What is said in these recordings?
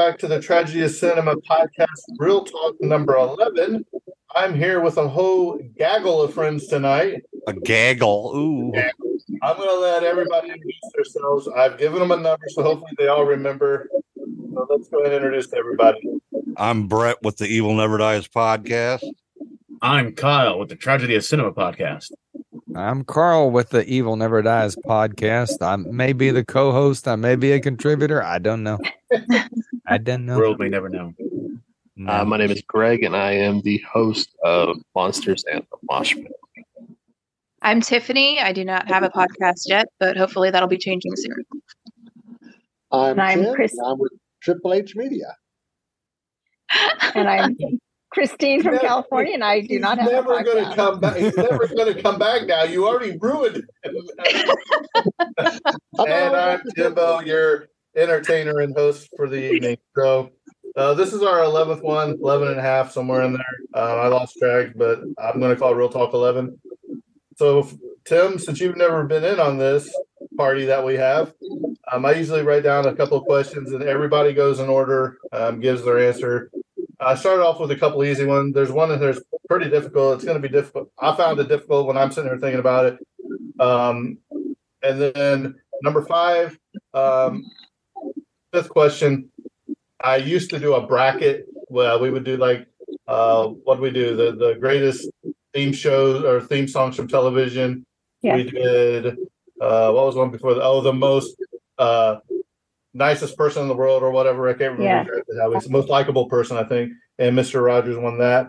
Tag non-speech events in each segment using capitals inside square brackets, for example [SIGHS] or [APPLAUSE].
Back to the Tragedy of Cinema podcast, Reel Talk number 11. I'm here with a whole gaggle of friends tonight. A gaggle. Ooh. I'm going to let everybody introduce themselves. I've given them a number, so hopefully they all remember. So let's go ahead and introduce everybody. I'm Brett with the Evil Never Dies podcast. I'm Kyle with the Tragedy of Cinema podcast. I'm Carl with the Evil Never Dies podcast. I may be the co-host. I may be a contributor. I don't know. [LAUGHS] I don't know. World may never know. No. Uh, my name is Greg, and I am the host of Monsters and the Mosh Pit. I'm Tiffany. I do not have a podcast yet, but hopefully that'll be changing soon. I'm, I'm Chris. I'm with Triple H Media. [LAUGHS] and I'm Christine from never, California, and I do not have. Never going to come back. He's never [LAUGHS] going to come back. Now you already ruined it. [LAUGHS] and I'm Jimbo, your entertainer and host for the evening. So uh, this is our 11th one, 11 and a half, somewhere in there. Uh, I lost track, but I'm going to call it Reel Talk 11. So, Tim, since you've never been in on this party that we have, um, I usually write down a couple of questions and everybody goes in order, um, gives their answer. I started off with a couple easy ones. There's one that's pretty difficult. It's going to be difficult. I found it difficult when I'm sitting here thinking about it. Um, and then number five, um, fifth question. I used to do a bracket. Well, we would do like uh, what do we do? The the greatest theme shows or theme songs from television. Yeah. We did uh, what was one before? The, oh, the most uh, nicest person in the world or whatever. I can't remember. Yeah. Was the most likable person, I think. And Mr. Rogers won that.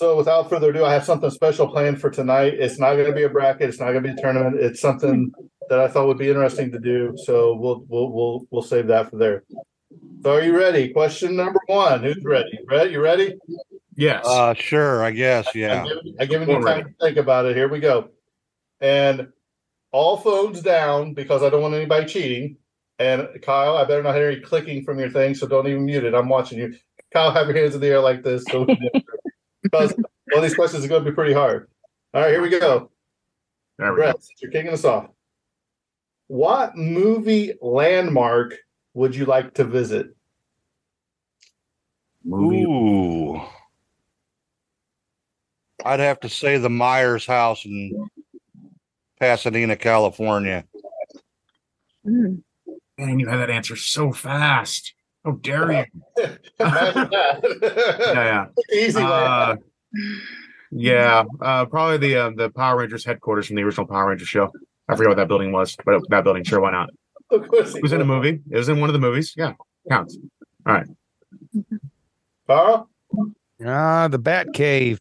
So without further ado, I have something special planned for tonight. It's not going to be a bracket. It's not going to be a tournament. It's something that I thought would be interesting to do. So we'll we'll we'll we'll save that for there. So are you ready? Question number one. Who's ready? Ready? You ready? Yes. Uh sure, I guess. Yeah. I give, I you time ready. to think about it. Here we go. And all phones down because I don't want anybody cheating. And Kyle, I better not hear you clicking from your thing, so don't even mute it. I'm watching you. Kyle, have your hands in the air like this. So because one of these questions are going to be pretty hard. All right, here we go. There we Brett, go. you're kicking us off. What movie landmark would you like to visit? Movie. Ooh. I'd have to say the Myers house in Pasadena, California. Mm. Man, you had that answer so fast. How dare you? [LAUGHS] yeah, yeah. [LAUGHS] Easy uh, yeah, uh, probably the uh, the Power Rangers headquarters from the original Power Rangers show. I forget what that building was, but that building, sure, why not? Of course, it was in a movie. It was in one of the movies. Yeah, counts. All right. Carl. Ah, the Bat Cave.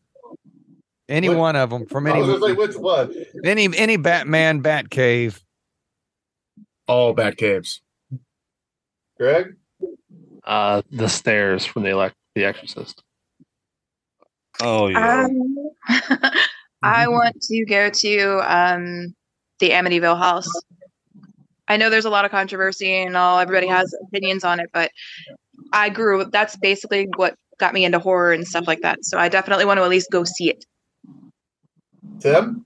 Any what? one of them from any. Like, which one? Any any Batman Bat Cave. All Bat Caves. Greg? Uh, the stairs from the elect the Exorcist. Oh yeah. Um, [LAUGHS] I want to go to um, the Amityville house. I know there's a lot of controversy and all everybody has opinions on it, but I grew that's basically what got me into horror and stuff like that. So I definitely want to at least go see it. Tim?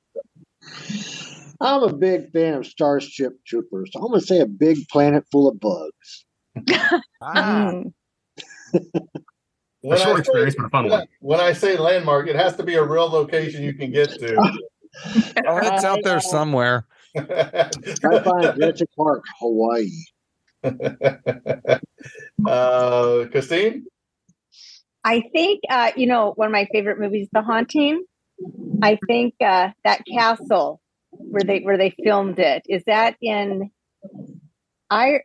I'm a big fan of Starship Troopers. I'm going to say a big planet full of bugs. Ah. When short experience, say- but a fun one. When I say landmark, it has to be a real location you can get to. [LAUGHS] Oh, it's out there somewhere. I find Jurassic Park, Hawaii. [LAUGHS] uh, Christine? I think uh, you know one of my favorite movies, The Haunting. I think uh, that castle where they where they filmed it is that in I.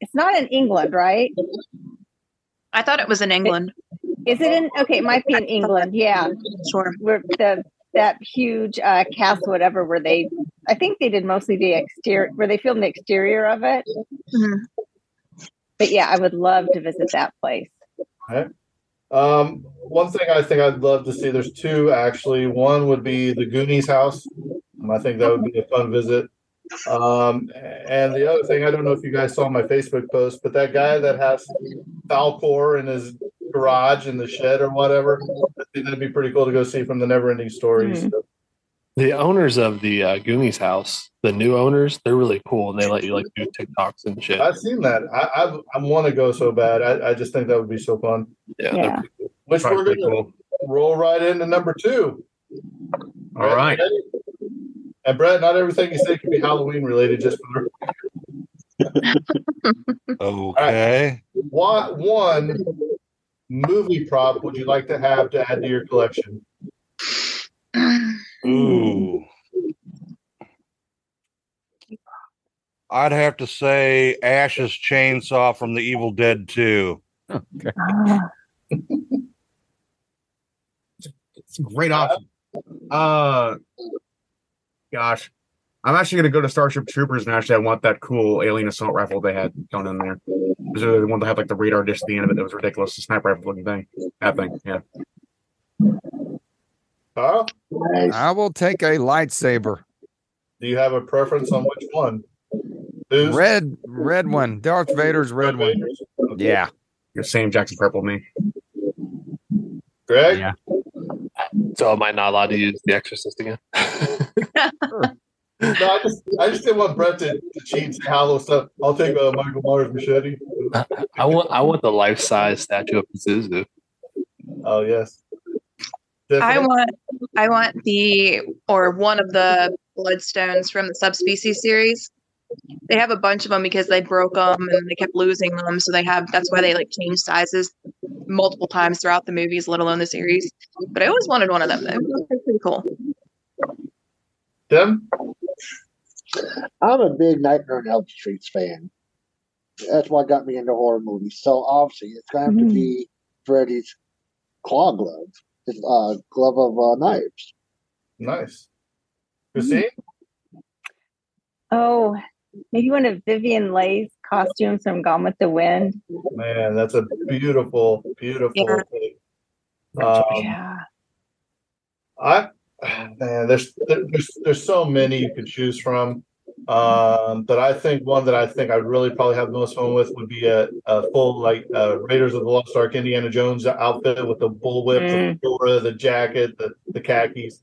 It's not in England, right? I thought it was in England. Is it in? Okay, it might be in England. Yeah, Sure. where the that huge uh, castle, whatever, where they. I think they did mostly the exterior, where they filmed the exterior of it. Mhm. But yeah, I would love to visit that place. Um, one thing I think I'd love to see, there's two actually. One would be the Goonies house. Um, I think that would be a fun visit. Um, and the other thing, I don't know if you guys saw my Facebook post, but that guy that has Falkor in his garage in the shed or whatever, I think that'd be pretty cool to go see from the Never Ending Stories. Mhm. The owners of the uh, Goonies house, the new owners, they're really cool and they let you like do TikToks and shit. I've seen that. I I, I want to go so bad. I, I just think that would be so fun. Yeah. Yeah. cool. Which Probably we're gonna cool. roll right into number two. All right. And Brett, not everything you say can be Halloween related. Just for Okay. what one movie prop would you like to have to add to your collection? Ooh. I'd have to say Ash's chainsaw from the Evil Dead 2. Okay. It's a great option. Uh, gosh, I'm actually gonna go to Starship Troopers and actually I want that cool alien assault rifle they had going in there. Those the one that had like the radar dish at the end of it. That was ridiculous. The sniper rifle looking thing. That thing. Yeah. Carl, Nice. I will take a lightsaber. do you have a preference on which one? Who's Red, red one. Darth Vader's red one. Vader's? Yeah. You're same Jackson Purple me. Greg, Yeah. So am I not allowed to use the Exorcist again? [LAUGHS] no, I just I just didn't want Brett to, to cheat and say hollow stuff. I'll take uh, Michael Myers machete. I want I want the life size statue of Pazuzu. Oh yes. I want I want the or one of the bloodstones from the subspecies series. They have a bunch of them because they broke them and they kept losing them, so they have that's why they like change sizes multiple times throughout the movies, let alone the series. But I always wanted one of them. They're they're pretty cool. Tim? I'm a big Nightmare on Elm Street fan. That's what got me into horror movies. So obviously, it's going to have to be Freddy's claw glove, his uh, glove of uh, knives. Nice. Christine? Oh, maybe one of Vivien Leigh's costumes from Gone with the Wind. Man, that's a beautiful, beautiful Yeah. thing. Um, yeah. I man, there's there's there's so many you can choose from. Um, but I think one that I think I'd really probably have the most fun with would be a, a full like uh, Raiders of the Lost Ark Indiana Jones outfit with the bullwhip, the Mm. fedora, the jacket, the, the khakis.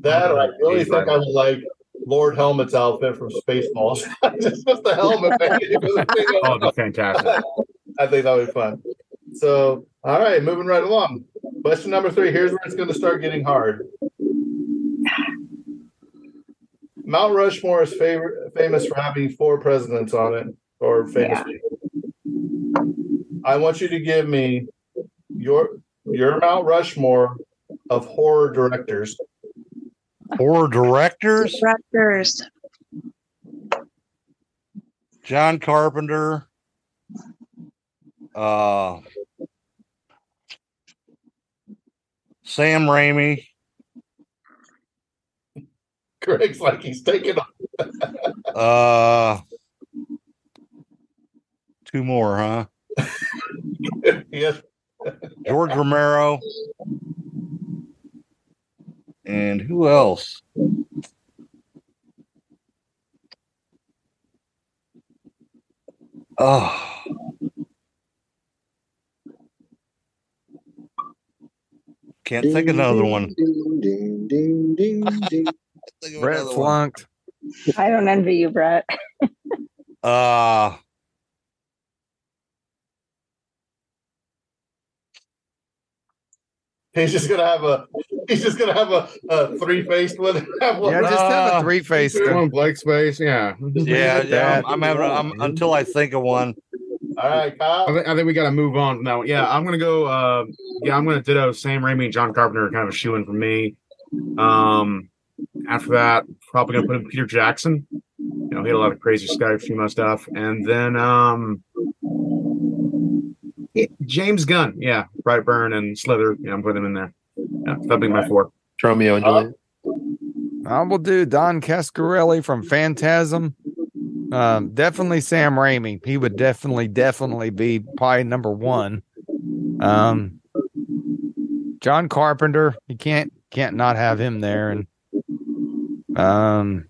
That I really think I would like Lord Helmet's outfit from Spaceballs. [LAUGHS] Just with the helmet. man. Oh, that's fantastic. [LAUGHS] I think that would be fun. So, all right, moving right along. Question number three. Here's where it's going to start getting hard. Mount Rushmore is favor- famous for having four presidents on it, or famous. Yeah. I want you to give me your your Mount Rushmore of horror directors. Horror directors Directors. John Carpenter, uh, Sam Raimi, Greg's like he's taking. uh, two more, huh? [LAUGHS] yes, George Romero, and who else? Oh, can't think of another one. Ding, ding, ding, ding, ding. [LAUGHS] Think of Brett flunked. I don't envy you, Brett. Uh, He's just gonna have a. He's just gonna have a, a three faced one. [LAUGHS] Have one. Yeah, just have a three face. One Blake space, yeah. Yeah, yeah. I'm, I'm having I'm, until I think of one. All right, I Kyle. think, I think we got to move on from that one. Yeah, I'm gonna go. Uh, yeah, I'm gonna ditto Sam Raimi and John Carpenter, kind of a shoe in for me. Um, after that, probably gonna put in Peter Jackson. You know, he had a lot of crazy Sky stuff, and then um, yeah, James Gunn. Yeah, Brightburn and Slither. Yeah, I'm putting them in there. Yeah, that'll be my four. Romeo and Juliet. I will do Don Coscarelli from Phantasm. Um, definitely Sam Raimi. He would definitely, definitely be probably number one. Um, John Carpenter. You can't can't not have him there. And um,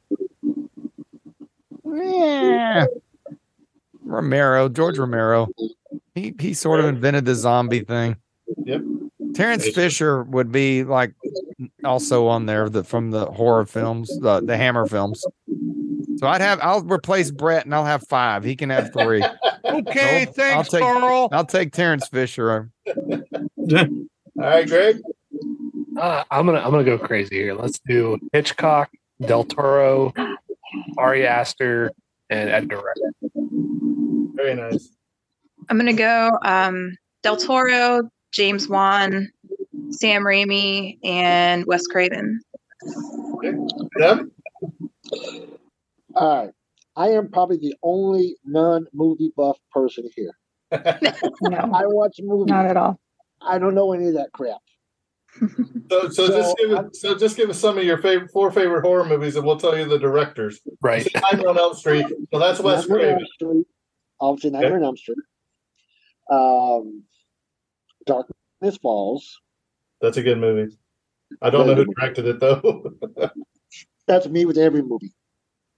yeah, Romero, George Romero. He he sort of invented the zombie thing. Yep. Terrence Fisher would be like also on there the from the horror films, the the Hammer films. So I'd have I'll replace Brett and I'll have five. He can have three. [LAUGHS] Okay, Nope, thanks, I'll take- Carl. I'll take Terrence Fisher. [LAUGHS] All right, Greg. Uh, I'm gonna I'm gonna go crazy here. Let's do Hitchcock, Del Toro, Ari Aster, and Edgar Wright. Very nice. I'm gonna go um, Del Toro, James Wan, Sam Raimi, and Wes Craven. Deb? All right. I am probably the only non movie buff person here. [LAUGHS] No, I watch movies. not at all. I don't know any of that crap. So, so, just give us, so just give us some of your favorite four favorite horror movies, and we'll tell you the directors. Right. Nightmare on Elm Street. So that's Wes Craven. Obviously Nightmare on Elm Street. Um, Darkness Falls. That's a good movie. I don't know who directed it though. [LAUGHS] That's me with every movie.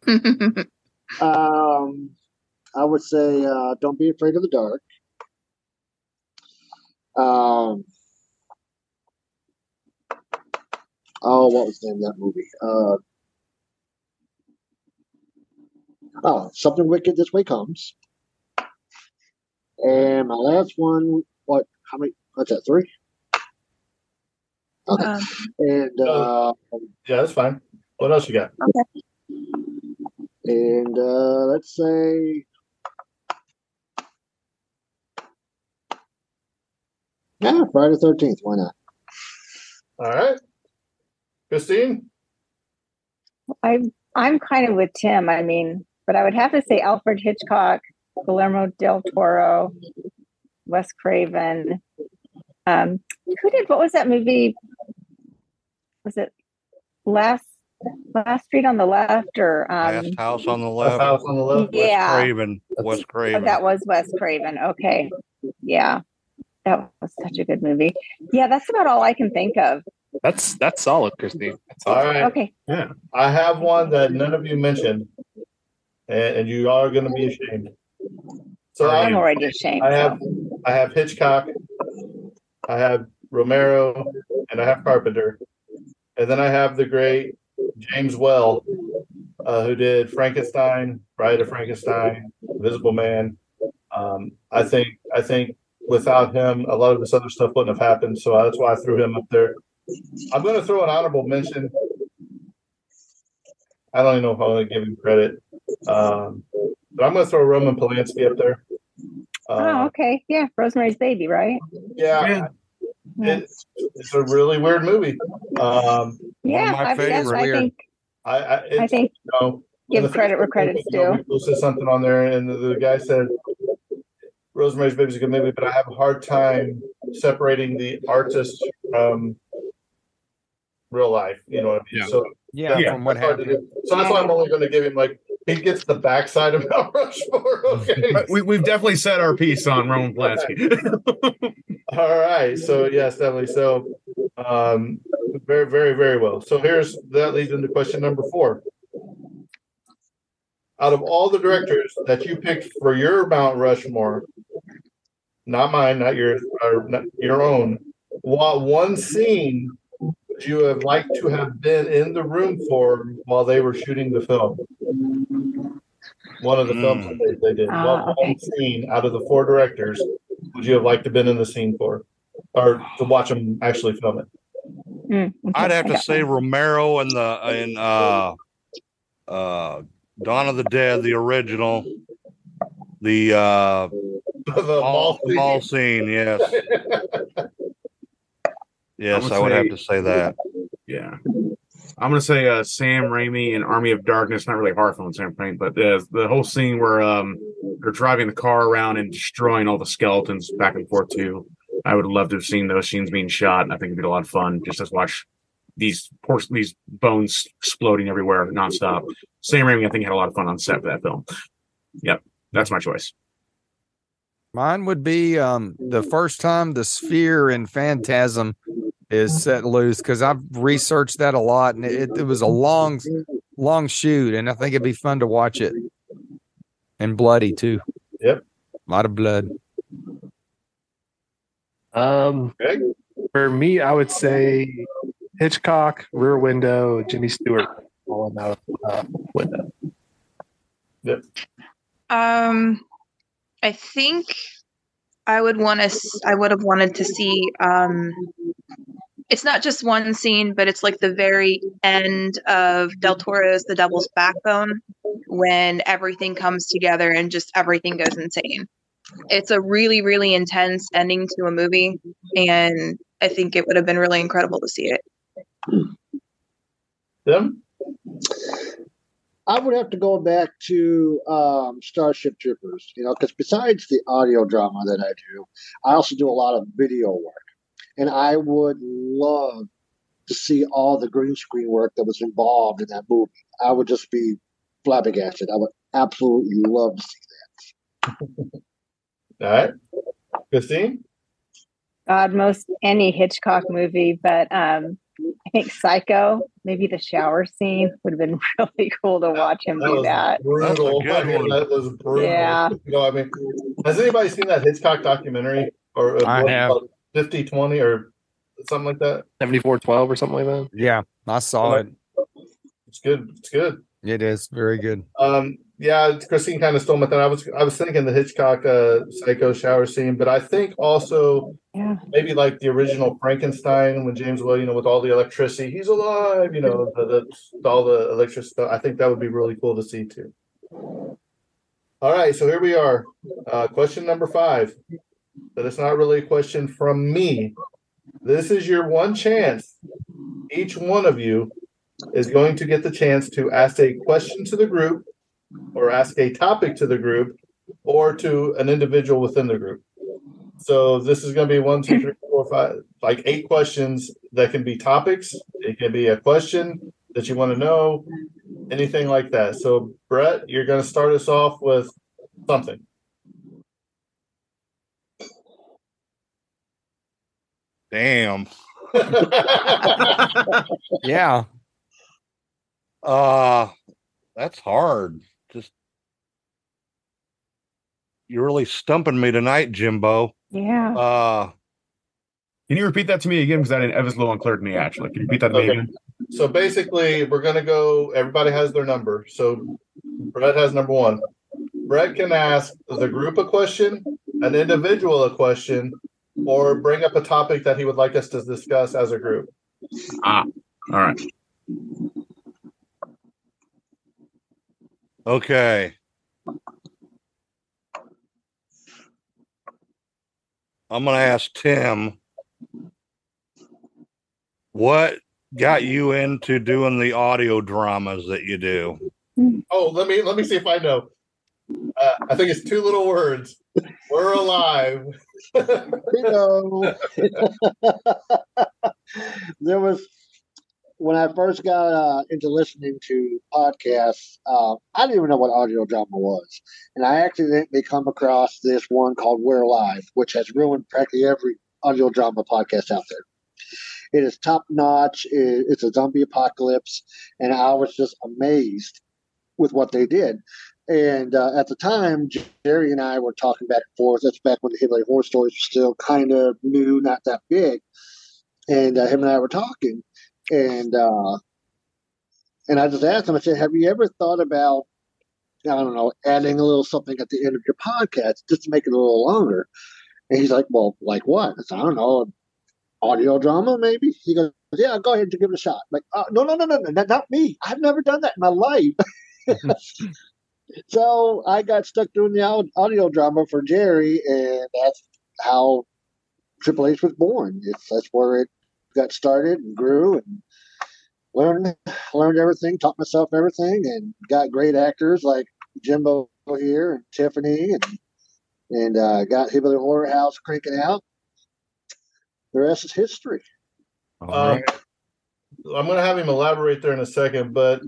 [LAUGHS] Um, I would say uh, Don't Be Afraid of the Dark. Um, oh, what was the name of that movie? Uh, oh, Something Wicked This Way Comes. And my last one, what? How many? What's that? Three. Okay. Um, And uh, yeah, that's fine. What else you got? Okay. and uh, let's say yeah, Friday Thirteenth. Why not? All right, Christine. I'm I'm kind of with Tim. I mean, but I would have to say Alfred Hitchcock, Guillermo del Toro, Wes Craven. Um, who did what was that movie? Was it Last Last Street on the Left or um, Last house on the left. House on the left. Yeah. Craven. Wes oh, Craven. that was Wes Craven. Okay, yeah, that was such a good movie. Yeah, that's about all I can think of. That's that's solid, Christine. That's All solid. right, Okay, I have one that none of you mentioned, and, and you are going to be ashamed. So I, I'm already ashamed. I have so. I have Hitchcock, I have Romero, and I have Carpenter, and then I have the great James Whale, uh, who did Frankenstein, Bride of Frankenstein, Invisible Man. Um, I think I think without him, a lot of this other stuff wouldn't have happened. So that's why I threw him up there. I'm going to throw an honorable mention. I don't even know if I'm going to give him credit, um, but I'm going to throw Roman Polanski up there. oh, Uh, okay, yeah, Rosemary's Baby, right? yeah, it's, it's a really weird movie. Um, Yeah, my I, that's- favorite. I think I, I, I think you know, give credit where credit's due. we posted something on there, and the, the guy said Rosemary's Baby is a good movie, but I have a hard time separating the artist from real life. You know what I mean? Yeah. So Yeah, Yeah, from what that's hard to happened. So that's why I'm only going to give him like he gets the backside of Mount Rushmore. [LAUGHS] Okay. We, we've definitely said our piece on Roman Polanski. [LAUGHS] All right. So yes, definitely. So um very, very, very well. So here's that leads into question number four. Out of all the directors that you picked for your Mount Rushmore, not mine, not yours, or not your own, what one scene would you have liked to have been in the room for while they were shooting the film? One of the films that they, they did. What one scene out of the four directors would you have liked to have been in the scene for? or to watch them actually film it. Mm, okay, I'd have to say one. Romero and the and uh uh Dawn of the Dead, the original. The uh [LAUGHS] the mall, mall mall scene. scene, yes. [LAUGHS] Yes, would I would have to say that. Yeah. I'm gonna say uh, Sam Raimi and Army of Darkness. Not really a horror film, Sam Raimi, but the the whole scene where um they're driving the car around and destroying all the skeletons back and forth too. I would love to have seen those scenes being shot. I think it'd be a lot of fun just to watch these por- these bones exploding everywhere nonstop. Sam Raimi, I think, had a lot of fun on set for that film. Yep, that's my choice. Mine would be um the first time the sphere in Phantasm is set loose because I've researched that a lot and it, it was a long, long shoot, and I think it'd be fun to watch it. And bloody too. Yep. A lot of blood. Um, Greg? for me, I would say Hitchcock, Rear Window, Jimmy Stewart, falling out of the uh, window. Um, I think I would want to. I would have wanted to see. Um, it's not just one scene, but it's like the very end of Del Toro's The Devil's Backbone, when everything comes together and just everything goes insane. It's a really, really intense ending to a movie, and I think it would have been really incredible to see it. Them? I would have to go back to um, Starship Troopers, you know, because besides the audio drama that I do, I also do a lot of video work. And I would love to see all the green screen work that was involved in that movie. I would just be flabbergasted. I would absolutely love to see that. [LAUGHS] All right. Christine? God, most any Hitchcock movie, but um, I think Psycho, maybe the shower scene would have been [LAUGHS] really cool to watch him That do was that. brutal. That's a good I mean, one. that was brutal. Yeah. You know, I mean, has anybody seen that Hitchcock documentary or uh, I have. about 50 20 or something like that? 7412 or something like that. Yeah, I saw it. It's good. It's good. It is very good. Um, yeah, Christine kind of stole my thing. I was I was thinking the Hitchcock uh, psycho shower scene, but I think also Yeah. maybe like the original Frankenstein when James Whale, you know, with all the electricity, he's alive, you know, the, the all the electric stuff. I think that would be really cool to see too. All right, so here we are. Uh, question number five. But it's not really a question from me. This is your one chance. Each one of you is going to get the chance to ask a question to the group, or ask a topic to the group, or to an individual within the group. So this is going to be one, two, three, four, five, like eight questions that can be topics. It can be a question that you want to know, anything like that. So Brett, you're going to start us off with something. Damn. [LAUGHS] Yeah. Uh that's hard. Just you're really stumping me tonight, Jimbo. Yeah. Uh Can you repeat that to me again? Because I didn't. It was a little unclear to me. Actually, can you repeat that to me again? So basically, we're going to go. Everybody has their number. So Brett has number one. Brett can ask the group a question, an individual a question, or bring up a topic that he would like us to discuss as a group. Ah, all right. okay. I'm gonna ask Tim what got you into doing the audio dramas that you do? Oh, let me let me see if I know. Uh, I think it's two little words. We're alive. you [LAUGHS] know, there was when I first got uh, into listening to podcasts. Uh, I didn't even know what audio drama was, and I accidentally come across this one called "We're Alive," which has ruined practically every audio drama podcast out there. It is top notch. It's a zombie apocalypse, and I was just amazed with what they did. And uh, at the time, Jerry and I were talking back and forth. That's back when the Hillbilly Horror Stories were still kind of new, not that big. And uh, him and I were talking, and uh, and I just asked him. I said, "Have you ever thought about, I don't know, adding a little something at the end of your podcast just to make it a little longer?" And he's like, "Well, like what?" I said, "I don't know, audio drama, maybe. He goes, yeah, go ahead and give it a shot. I'm like, uh, no, no, no, no, no, not me. I've never done that in my life. [LAUGHS] so I got stuck doing the audio drama for Jerry, and that's how Triple H was born. It's, that's where it got started and grew and learned learned everything, taught myself everything, and got great actors like Jimbo here and Tiffany, and and uh, got Hillbilly Horror House cranking out. The rest is history. Um, I'm going to have him elaborate there in a second, but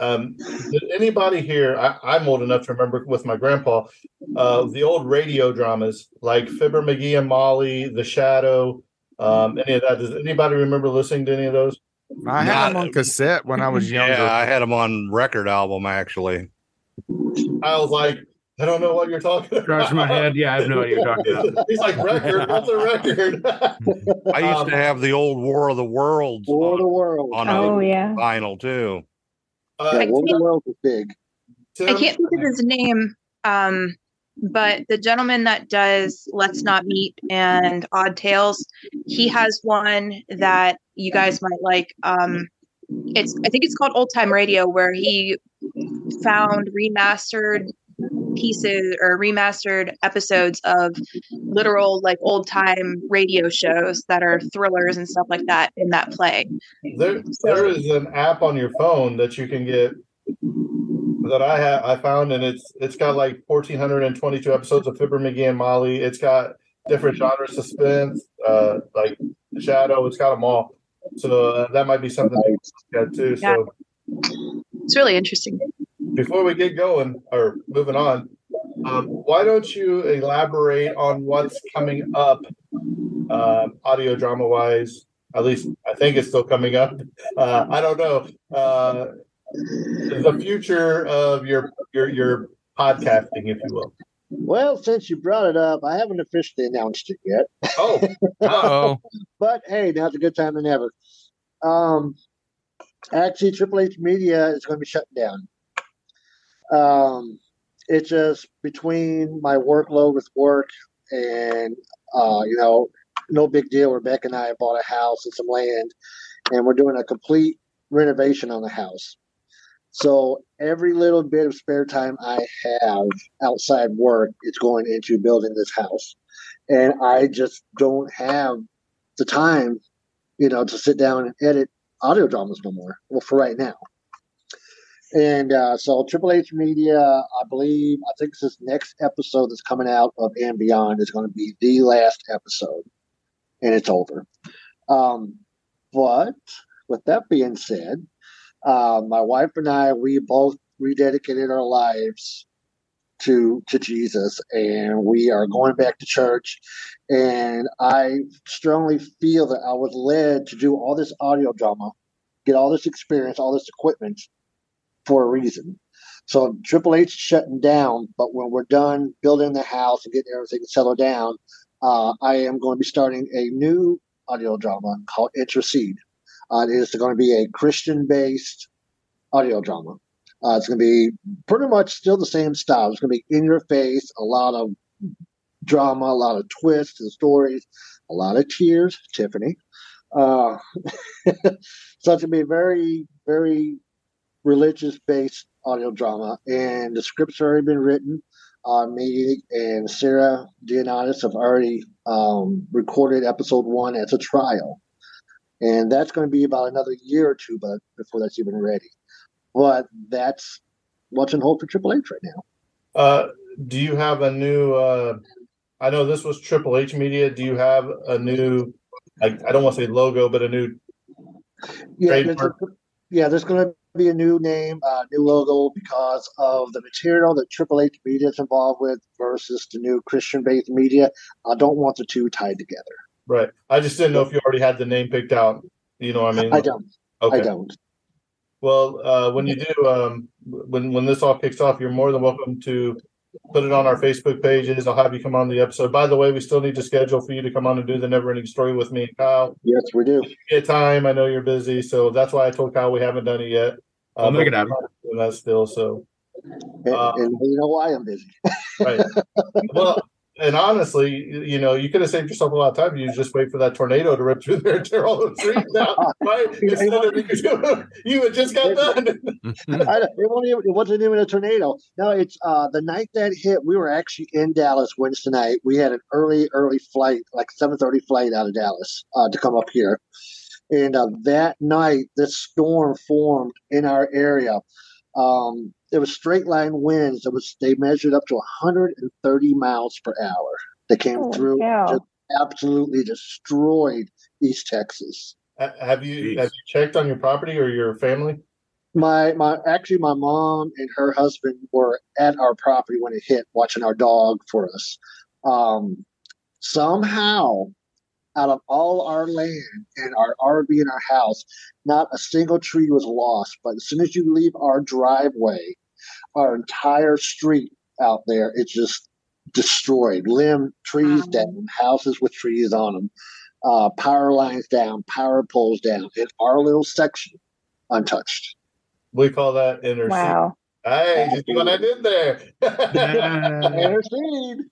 um, did anybody here? I, am old enough to remember with my grandpa uh, the old radio dramas like Fibber McGee and Molly, The Shadow, um, any of that. Does anybody remember listening to any of those? I had them on cassette when I was younger. Yeah, I had them on record album actually. I was like, I don't know what you're talking about. Scratch my head. Yeah, I have no idea what you're talking about. He's like, record? What's a record? I used um, to have the old War of the Worlds. War of the Worlds. On oh, yeah. vinyl, too. Uh, yeah, War of the is big. Tim? I can't think of his name, um, but the gentleman that does Let's Not Meet and Odd Tales, he has one that you guys might like. Um, it's I think it's called Old Time Radio, where he found remastered pieces or remastered episodes of literal like old time radio shows that are thrillers and stuff like that in that play. There, there is an app on your phone that you can get that I have I found and it's it's got like 1422 episodes of Fibber McGee and Molly. It's got different genres, suspense, uh, like shadow. It's got them all. So uh, that might be something to look at too. Yeah. So it's really interesting before we get going or moving on, um, why don't you elaborate on what's coming up, uh, audio drama wise? At least I think it's still coming up. Uh, I don't know uh, the future of your your your podcasting, if you will. Well, since you brought it up, I haven't officially announced it yet. Oh, [LAUGHS] oh. but hey, now's a good time than ever. Um, actually, Triple H Media is going to be shutting down. Um, it's just between my workload with work and uh, you know, no big deal. Rebecca and I bought a house and some land, and we're doing a complete renovation on the house. So every little bit of spare time I have outside work is going into building this house, and I just don't have the time, you know, to sit down and edit audio dramas no more. Well, for right now. And uh, so Triple H Media, I believe, I think this next episode that's coming out of And Beyond is going to be the last episode, and it's over. Um, but with that being said, uh, my wife and I, we both rededicated our lives to to Jesus, and we are going back to church. And I strongly feel that I was led to do all this audio drama, get all this experience, all this equipment for a reason. So Triple H shutting down, but when we're done building the house and getting everything settled down, uh, I am going to be starting a new audio drama called Intercede. Uh, it is going to be a Christian-based audio drama. Uh, it's going to be pretty much still the same style. It's going to be in your face, a lot of drama, a lot of twists and stories, a lot of tears. Tiffany. Uh, [LAUGHS] so it's going to be very, very religious based audio drama, and the script's have already been written. Uh, me and Sarah Dianatis have already um, recorded episode one as a trial, and that's going to be about another year or two, but before that's even ready. But that's what's in hold for Triple H right now. Uh, do you have a new? Uh, I know this was Triple H Media. Do you have a new? I, I don't want to say logo, but a new. Yeah, there's a, yeah. There's going to be a new name, uh, new logo because of the material that Triple H Media is involved with versus the new Christian based media. I don't want the two tied together. Right. I just didn't know if you already had the name picked out. You know what I mean? I don't. Okay. I don't. Well, uh, when you do, um, when when this all kicks off, you're more than welcome to put it on our Facebook pages. I'll have you come on the episode. By the way, we still need to schedule for you to come on and do the never ending story with me and Kyle. Yes, we do. Get time. I know you're busy, so that's why I told Kyle we haven't done it yet. I'll make it happen. That still so. And, uh, and, you know why I'm busy. right. Well, and honestly, you know, you could have saved yourself a lot of time. You just wait for that tornado to rip through there and tear all the trees down, right? [LAUGHS] Instead of you had just got done. [LAUGHS] I, it, wasn't even, it wasn't even a tornado. No, it's uh, the night that hit. We were actually in Dallas Wednesday night. We had an early, early flight, like seven thirty flight out of Dallas uh, to come up here. And uh, that night, this storm formed in our area. Um, there was straight line winds. It was they measured up to 130 miles per hour. They came Oh, through, yeah. just absolutely destroyed East Texas. Ha- Have you have you checked on your property or your family? My my actually my mom and her husband were at our property when it hit, watching our dog for us. Um, somehow, out of all our land and our RV and our house, not a single tree was lost. But as soon as you leave our driveway, our entire street out there it's just destroyed. Limb trees down, houses with trees on them, uh, power lines down, power poles down, and our little section untouched. We call that inner. Wow. Hey, you see what I did there? [LAUGHS] Intercede.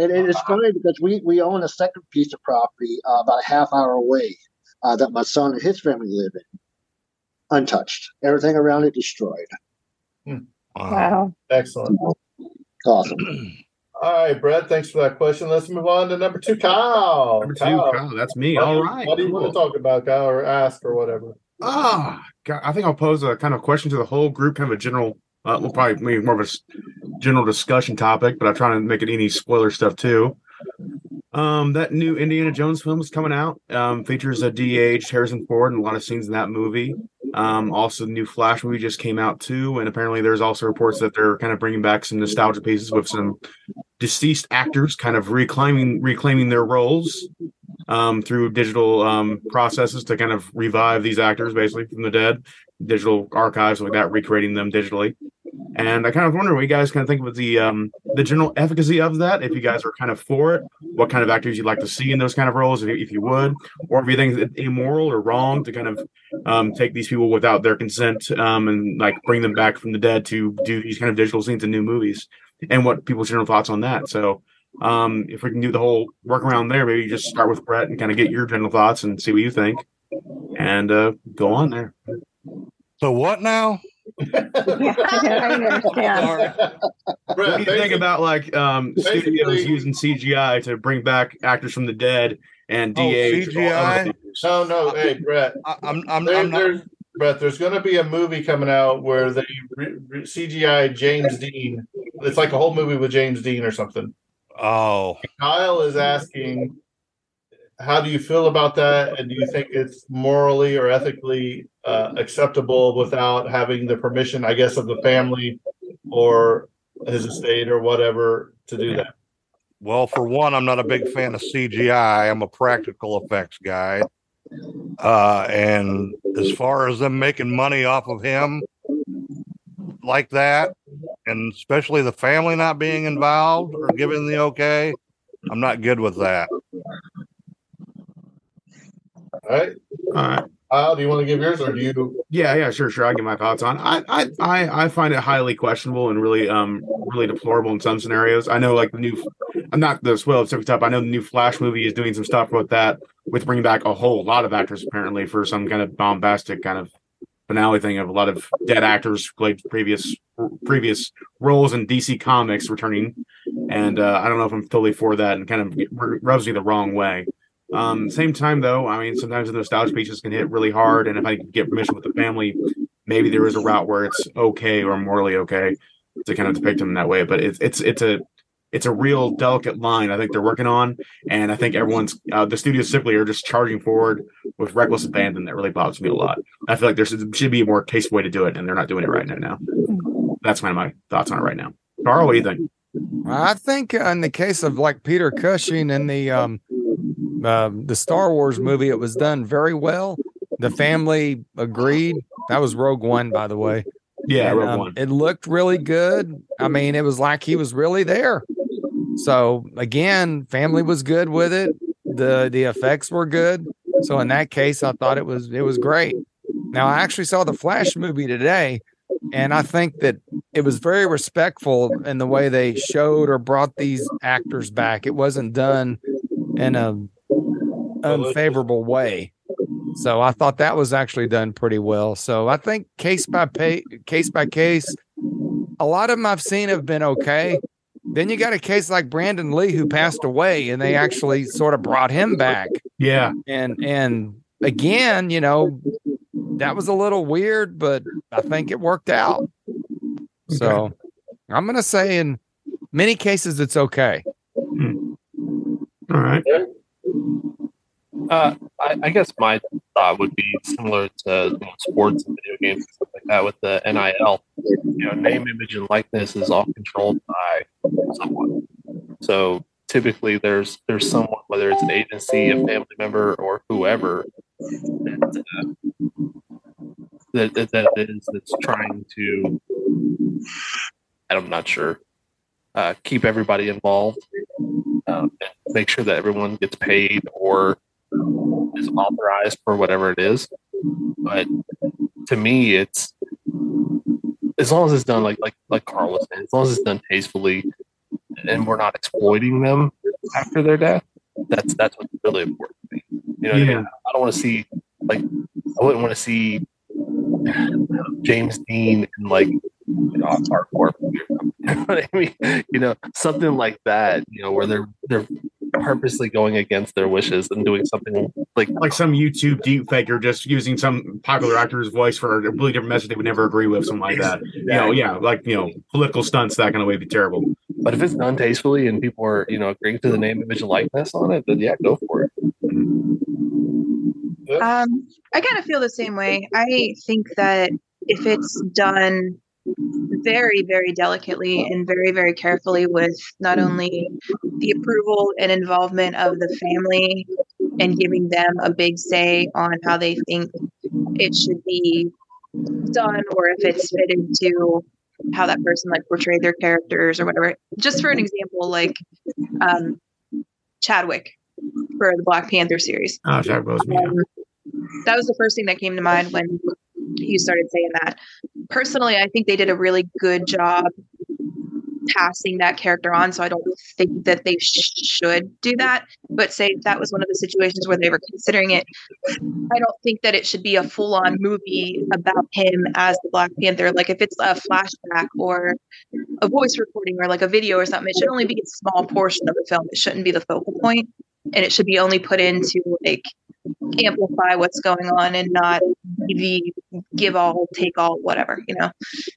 And it is funny because we, we own a second piece of property uh, about a half hour away uh, that my son and his family live in, untouched. Everything around it destroyed. Wow. Excellent. Awesome. [CLEARS THROAT] All right, Brett. Thanks for that question. Let's move on to number two, Kyle. Number two, Kyle, that's me. What All you- right, What do you want to talk about, Kyle, or ask, or whatever? Ah, God, I think I'll pose a kind of question to the whole group, kind of a general, uh, well, probably maybe more of a general discussion topic, but I'm trying to make it any spoiler stuff too. Um, that new Indiana Jones film is coming out. Um, features a DH Harrison Ford and a lot of scenes in that movie. Um, also the new Flash movie just came out too, and apparently there's also reports that they're kind of bringing back some nostalgia pieces with some deceased actors, kind of reclaiming reclaiming their roles um, through digital um, processes to kind of revive these actors basically from the dead, digital archives like that, recreating them digitally. And I kind of wonder what you guys kind of think of the um, the general efficacy of that. If you guys are kind of for it, what kind of actors you'd like to see in those kind of roles, if you, if you would, or if you think it's immoral or wrong to kind of um, take these people without their consent um, and like bring them back from the dead to do these kind of digital scenes in new movies, and what people's general thoughts on that. So um, if we can do the whole workaround there, maybe just start with Brett and kind of get your general thoughts and see what you think, and uh, go on there. So what now? Yeah, I understand. What do you think about like um, studios using CGI to bring back actors from the dead and DA? Oh, DH? CGI? No, no. Hey, Brett. I, I'm I'm, There, I'm not. there's, Brett, there's going to be a movie coming out where they re- re- CGI James Dean. It's like a whole movie with James Dean or something. Oh, Kyle is asking, how do you feel about that? And do you think it's morally or ethically uh, acceptable without having the permission, I guess, of the family or his estate or whatever to do that? well, for one, I'm not a big fan of CGI. I'm a practical effects guy. Uh, and as far as them making money off of him like that, and especially the family not being involved or giving the okay, I'm not good with that. All right. All right. Kyle, do you want to give yours or do you? Yeah, yeah, sure, sure. I give my thoughts on. I, I, I, I find it highly questionable and really, um, really deplorable in some scenarios. I know, like the new, I'm not the spoil subject up. I know the new Flash movie is doing some stuff with that, with bringing back a whole lot of actors apparently for some kind of bombastic kind of finale thing of a lot of dead actors who played previous previous roles in DC Comics returning, and uh, I don't know if I'm totally for that and kind of rubs me the wrong way. Um, same time though, I mean, sometimes the nostalgia pieces can hit really hard, and if I get permission with the family, maybe there is a route where it's okay or morally okay to kind of depict them in that way. But it's it's it's a it's a real delicate line I think they're working on, and I think everyone's uh, the studios simply are just charging forward with reckless abandon that really bothers me a lot. I feel like there should be a more tasteful way to do it, and they're not doing it right now. Now, that's kind of my thoughts on it right now. Carl, what do you think? I think in the case of like Peter Cushing and the um, uh, the Star Wars movie, it was done very well. The family agreed. That was Rogue One, by the way. Yeah, And, Rogue um, One. It looked really good. I mean, it was like he was really there. So again, family was good with it. the The effects were good. So in that case, I thought it was it was great. Now I actually saw the Flash movie today, and I think that it was very respectful in the way they showed or brought these actors back. It wasn't done in a unfavorable way. So I thought that was actually done pretty well. So I think case by pay, case by case, a lot of them I've seen have been okay. Then you got a case like Brandon Lee who passed away, and they actually sort of brought him back. Yeah, and and again, you know, that was a little weird, but I think it worked out. So okay. I'm gonna say in many cases it's okay. Hmm. All right. Uh, I, I, guess my thought would be similar to sports and video games and stuff like that with the NIL. You know, name, image, and likeness is all controlled by someone. So typically, there's there's someone, whether it's an agency, a family member, or whoever, that uh, that, that, that is that's trying to. I'm not sure. Uh, keep everybody involved, um, make sure that everyone gets paid or is authorized for whatever it is. But to me, it's as long as it's done like like like Carl was saying, as long as it's done tastefully, and we're not exploiting them after their death. That's that's what's really important to me. You know, yeah. I, mean? I don't want to see like I wouldn't want to see James Dean and like you know, hardcore. You know what I mean? You know, something like that. You know, where they're they're purposely going against their wishes and doing something like like some YouTube deep fake or just using some popular actor's voice for a completely different message they would never agree with, something like that. Exactly. You know, yeah, like you know, political stunts that kind of way would be terrible. But if it's done tastefully and people are you know agreeing to the name, image, and likeness on it, then yeah, go for it. Um, I kind of feel the same way. I think that if it's done very, very delicately and very, very carefully with not only the approval and involvement of the family and giving them a big say on how they think it should be done or if it's fitted to how that person like portrayed their characters or whatever. Just for an example, like um, Chadwick for the Black Panther series. Oh, Chadwick um, that was the first thing that came to mind when you started saying that. Personally, I think they did a really good job passing that character on. So I don't think that they sh- should do that. But say that was one of the situations where they were considering it, I don't think that it should be a full on movie about him as the Black Panther. Like if it's a flashback or a voice recording or like a video or something, it should only be a small portion of the film. It shouldn't be the focal point, and it should be only put in to like amplify what's going on and not the give all take all whatever you know?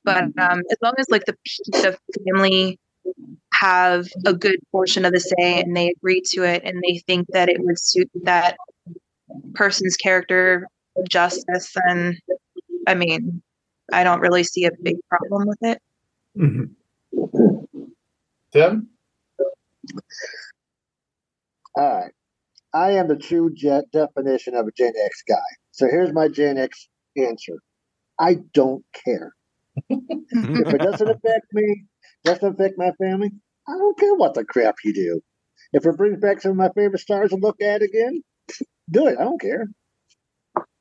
But um, as long as like the the family have a good portion of the say and they agree to it and they think that it would suit that person's character justice then i mean i don't really see a big problem with it. Mm-hmm. tim? All right. I am the true jet definition of a Gen X guy. So here's my Gen X answer. I don't care. if it doesn't [LAUGHS] affect me, doesn't affect my family, I don't care what the crap you do. If it brings back some of my favorite stars to look at again, do it. I don't care.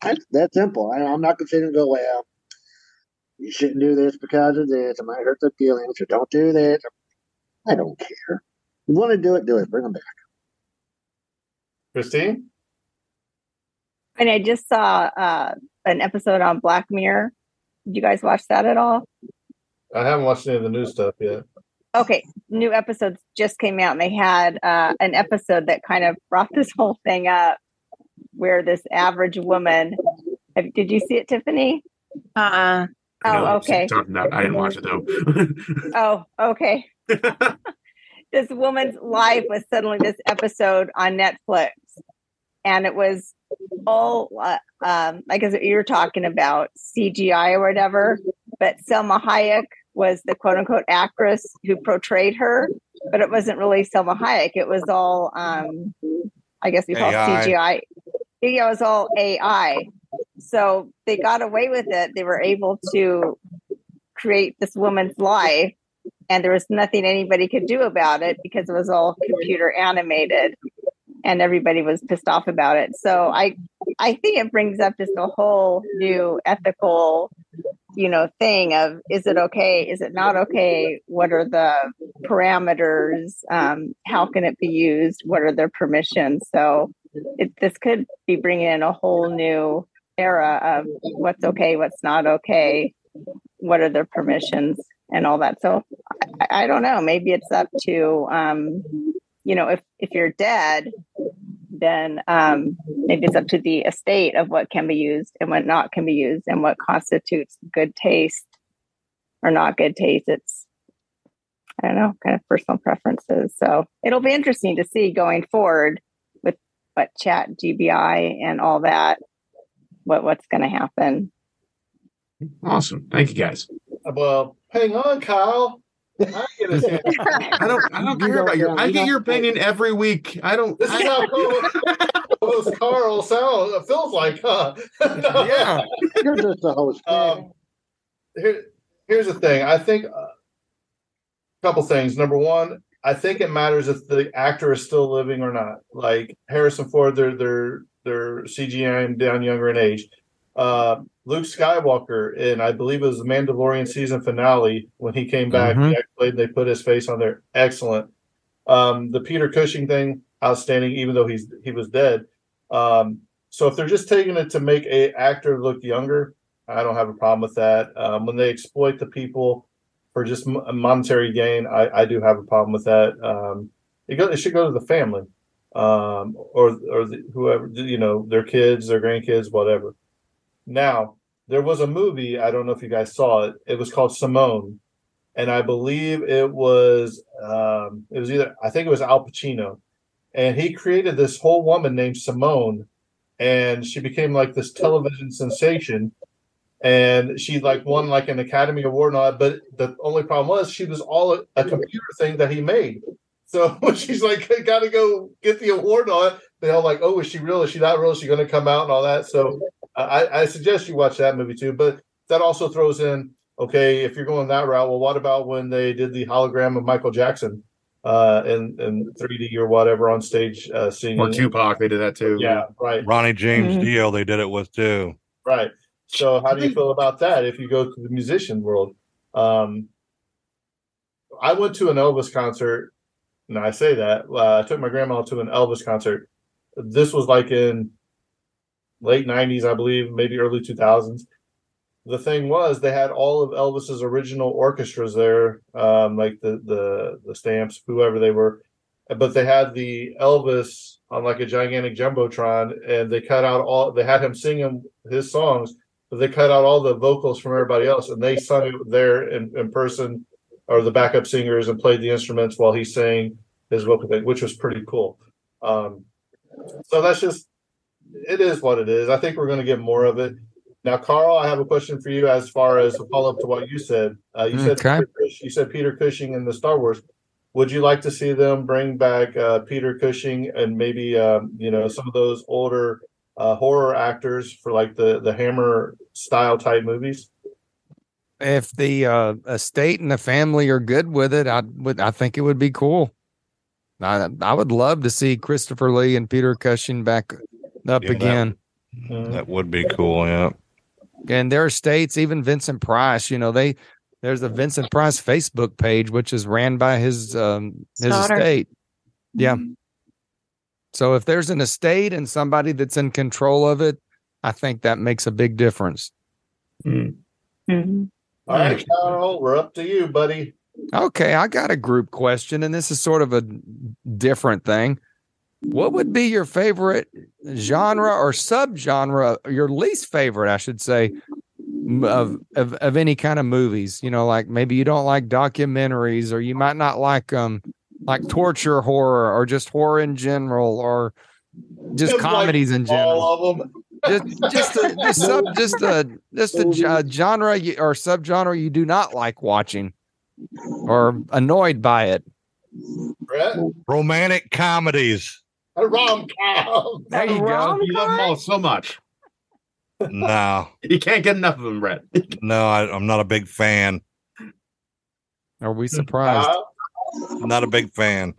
That's that simple. I, am not going to go, well, you shouldn't do this because of this. It might hurt their feelings, or don't do this. I don't care. You want to do it, do it. Bring them back. Christine? And I just saw uh, an episode on Black Mirror. Did you guys watch that at all? I haven't watched any of the new stuff yet. Okay, new episodes just came out, and they had uh, an episode that kind of brought this whole thing up, where this average woman. Have, did you see it, Tiffany? Uh. Uh-uh. Oh, okay. About, I didn't watch it though. [LAUGHS] oh, okay. [LAUGHS] this woman's life was suddenly this episode on Netflix and it was all uh, um, I guess you were talking about CGI or whatever, but Salma Hayek was the quote unquote actress who portrayed her, but it wasn't really Salma Hayek. It was all um, I guess you call it CGI. Yeah, it was all AI. So they got away with it. They were able to create this woman's life and there was nothing anybody could do about it because it was all computer animated and everybody was pissed off about it. So I I think it brings up just a whole new ethical you know thing of is it okay? Is it not okay? What are the parameters? Um, how can it be used? What are their permissions? So it, this could be bringing in a whole new era of what's okay what's not okay what are their permissions and all that. So i, I don't know. Maybe it's up to um, you know if if you're dead then um, maybe it's up to the estate of what can be used and what not can be used and what constitutes good taste or not good taste. It's, I don't know, kind of personal preferences. So it'll be interesting to see going forward with what chat GPT and all that, what what's going to happen. Awesome. Thank you guys. Well, hang on, Kyle. I, I don't. I don't care about your. I get your opinion every week. I don't. This is how host Carl [LAUGHS] sounds It feels like, huh? yeah, [LAUGHS] you're just a host. Um, here, here's the thing. I think a uh, couple things. Number one, I think it matters if the actor is still living or not. Like Harrison Ford, they're they're they're CGI down younger in age. Uh, Luke Skywalker, and I believe it was the Mandalorian season finale when he came back. Mm-hmm. He played, they put his face on there. Excellent. Um, the Peter Cushing thing, outstanding, even though he's he was dead. Um, so if they're just taking it to make a actor look younger, I don't have a problem with that. Um, when they exploit the people for just monetary gain, I, I do have a problem with that. Um, it, go, it should go to the family um, or or the, whoever you know, their kids, their grandkids, whatever. Now, there was a movie, I don't know if you guys saw it. It was called Simone. And I believe it was um, it was either I think it was Al Pacino. And he created this whole woman named Simone and she became like this television sensation and she like won like an academy award and all that but the only problem was she was all a, a computer thing that he made so [LAUGHS] she's like gotta go get the award on they all like oh is she real is she not real is she to come out and all that so I, I suggest you watch that movie too. But that also throws in okay, if you're going that route, well, what about when they did the hologram of Michael Jackson uh, in in 3D or whatever on stage uh, singing? Or Tupac, they did that too. Yeah, right. Ronnie James mm-hmm. Dio, they did it with too. Right. So how do you feel about that? If you go to the musician world, um, I went to an Elvis concert. And I say that uh, I took my grandma to an Elvis concert. This was like in late 90s, I believe, maybe early 2000s. The thing was, they had all of Elvis's original orchestras there, um, like the, the the Stamps, whoever they were, but they had the Elvis on like a gigantic jumbotron, and they cut out all. They had him singing his songs, but they cut out all the vocals from everybody else, and they sung it there in, in person, or the backup singers, and played the instruments while he sang his vocal thing, which was pretty cool. Um, so that's just it is what it is. I think we're going to get more of it. Now, Carl, I have a question for you as far as a follow up to what you said. Uh, you said okay. you said Peter Cushing in the Star Wars. Would you like to see them bring back uh, Peter Cushing and maybe um, you know some of those older uh, horror actors for like the the Hammer style type movies? If the uh, estate and the family are good with it, I would. I think it would be cool. I I would love to see Christopher Lee and Peter Cushing back up yeah, again. That, that would be cool. Yeah. And there are states, even Vincent Price, you know, they there's a Vincent Price Facebook page, which is ran by his um his estate. Yeah. Mm-hmm. So if there's an estate and somebody that's in control of it, I think that makes a big difference. Mm. Mm-hmm. All right, Carl, we're up to you, buddy. Okay, I got a group question, and this is sort of a different thing. What would be your favorite genre or subgenre, your least favorite, I should say, of, of of any kind of movies? You know, like maybe you don't like documentaries, or you might not like um like torture horror, or just horror in general, or just, just comedies like in general. All of them. just just a, just [LAUGHS] sub just a just a genre or subgenre you do not like watching or annoyed by it. Brett? Romantic comedies. [LAUGHS] A rom com. There you go. You love them all so much. No. [LAUGHS] you can't get enough of them, Brett. [LAUGHS] no, I, am not a big fan. Are we surprised? Uh, not a big fan.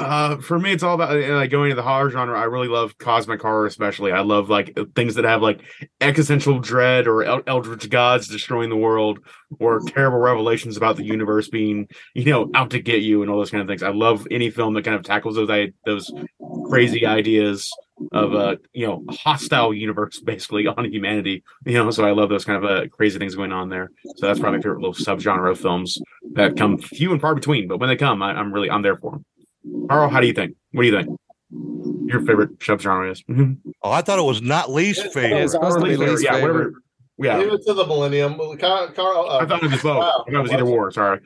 Uh, for me, it's all about uh, like going into the horror genre. I really love cosmic horror, especially. I love like things that have like existential dread or el- eldritch gods destroying the world, or terrible revelations about the universe being, you know, out to get you, and all those kind of things. I love any film that kind of tackles those i- those crazy ideas of a you know hostile universe [LAUGHS] basically [LAUGHS] on humanity. You know, so I love those kind of uh, crazy things going on there. So that's probably my favorite little subgenre of films that come few and far between, but when they come, I, I'm really I'm there for them. Carl, how do you think? What do you think? Your favorite subgenre is? Oh, I thought it was not least favorite. it's supposed to be least yeah, favorite. whatever. Yeah, Leave it to the millennium. Carl, Carl, uh, I thought it was both. wow. I thought it was either war. Sorry.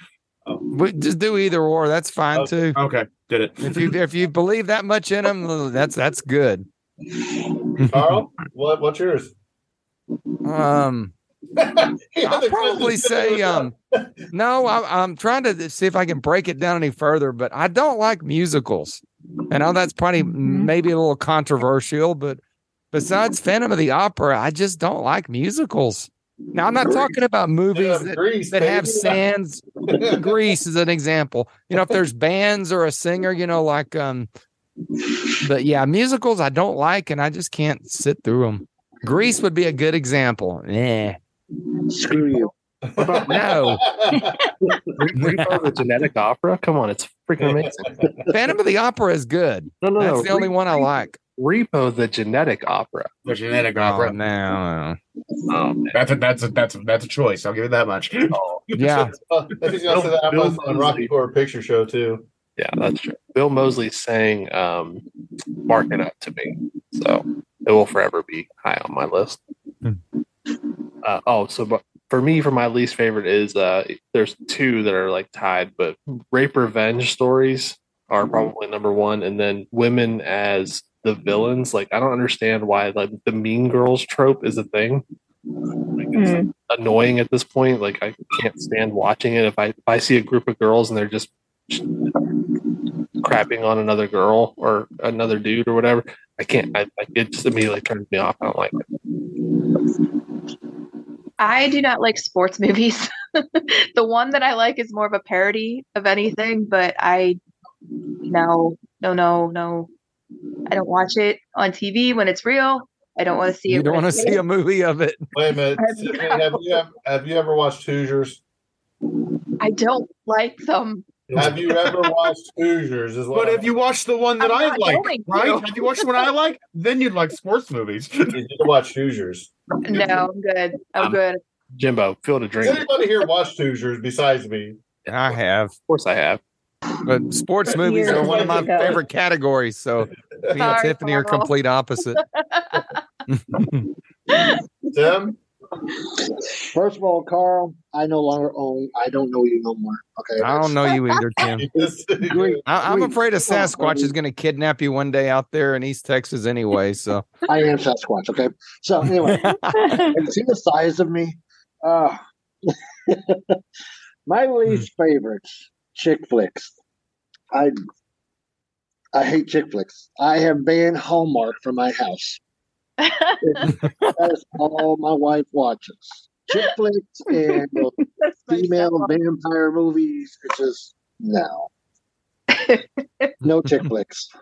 We just do either or. That's fine too. Okay, did it. If you if you believe that much in them, that's that's good. Carl, what, what's yours? Um, [LAUGHS] I'll probably say um, no. I, I'm trying to see if I can break it down any further, but I don't like musicals. I know that's probably maybe a little controversial, but besides Phantom of the Opera, I just don't like musicals. Now I'm not Grease. talking about movies Yeah, that, Grease, that have baby. [LAUGHS] sands. Grease is an example. You know, if there's bands or a singer, you know, like um, but yeah, musicals I don't like, and I just can't sit through them. Greece would be a good example. Yeah. Screw you. [LAUGHS] No. [LAUGHS] Repo the genetic opera. Come on, it's freaking amazing. Phantom of the Opera is good. No, no, That's no. the only one I like. Repo the genetic opera. The genetic Oh, opera. no. Oh, man. That's a that's a that's a, that's a choice. I'll give it that much. [LAUGHS] Oh, Yeah. If he's gonna say that, I'm Bill on Rocky Horror Picture Show too. yeah, that's true. Bill Moseley sang um, "Bark It Up to Me," so it will forever be high on my list. Hmm. Uh, oh, so but for me, for my least favorite is uh, there's two that are like tied, but rape revenge stories are probably number one, and then women as the villains. Like I don't understand why like the Mean Girls trope is a thing. Like, it's Mm. annoying at this point. Like I can't stand watching it. If I if I see a group of girls and they're just crapping on another girl or another dude or whatever, I can't. I, I it just immediately turns me off. I don't like it. I do not like sports [LAUGHS] movies. the one that I like is more of a parody of anything, but I no, no, no, no. I don't watch it on TV when it's real. I don't want to see You it. don't want to it's see a movie of it. Wait a minute, [LAUGHS] I have you ever, have you ever watched Hoosiers? I don't like them. Have you ever watched Hoosiers? Is what But if you watch the one that I'm I like, right? Have you watched the one I like, then you'd like sports movies. you need to watch Hoosiers. No, I'm good. I'm Um, good. Jimbo, feel the Has drink. Of anybody here watched Hoosiers besides me? I have, Of course, I have. but sports movies are one of my ago. favorite categories. So me and Sorry, Tiffany are complete opposite. [LAUGHS] Tim? First of all, Carl, I no longer own. I don't know you no more. Okay. I don't know you either, Tim. [LAUGHS] Great. I, I'm Great. afraid a Sasquatch is going to kidnap you one day out there in East Texas anyway. So [LAUGHS] I am Sasquatch. Okay. So anyway, [LAUGHS] have you seen the size of me? Uh, my least favorites chick flicks. I I hate chick flicks. I have banned Hallmark from my house. That is all my wife watches. Chick flicks [LAUGHS] and That's my female vampire movies. It's just no, no chick flicks. [LAUGHS]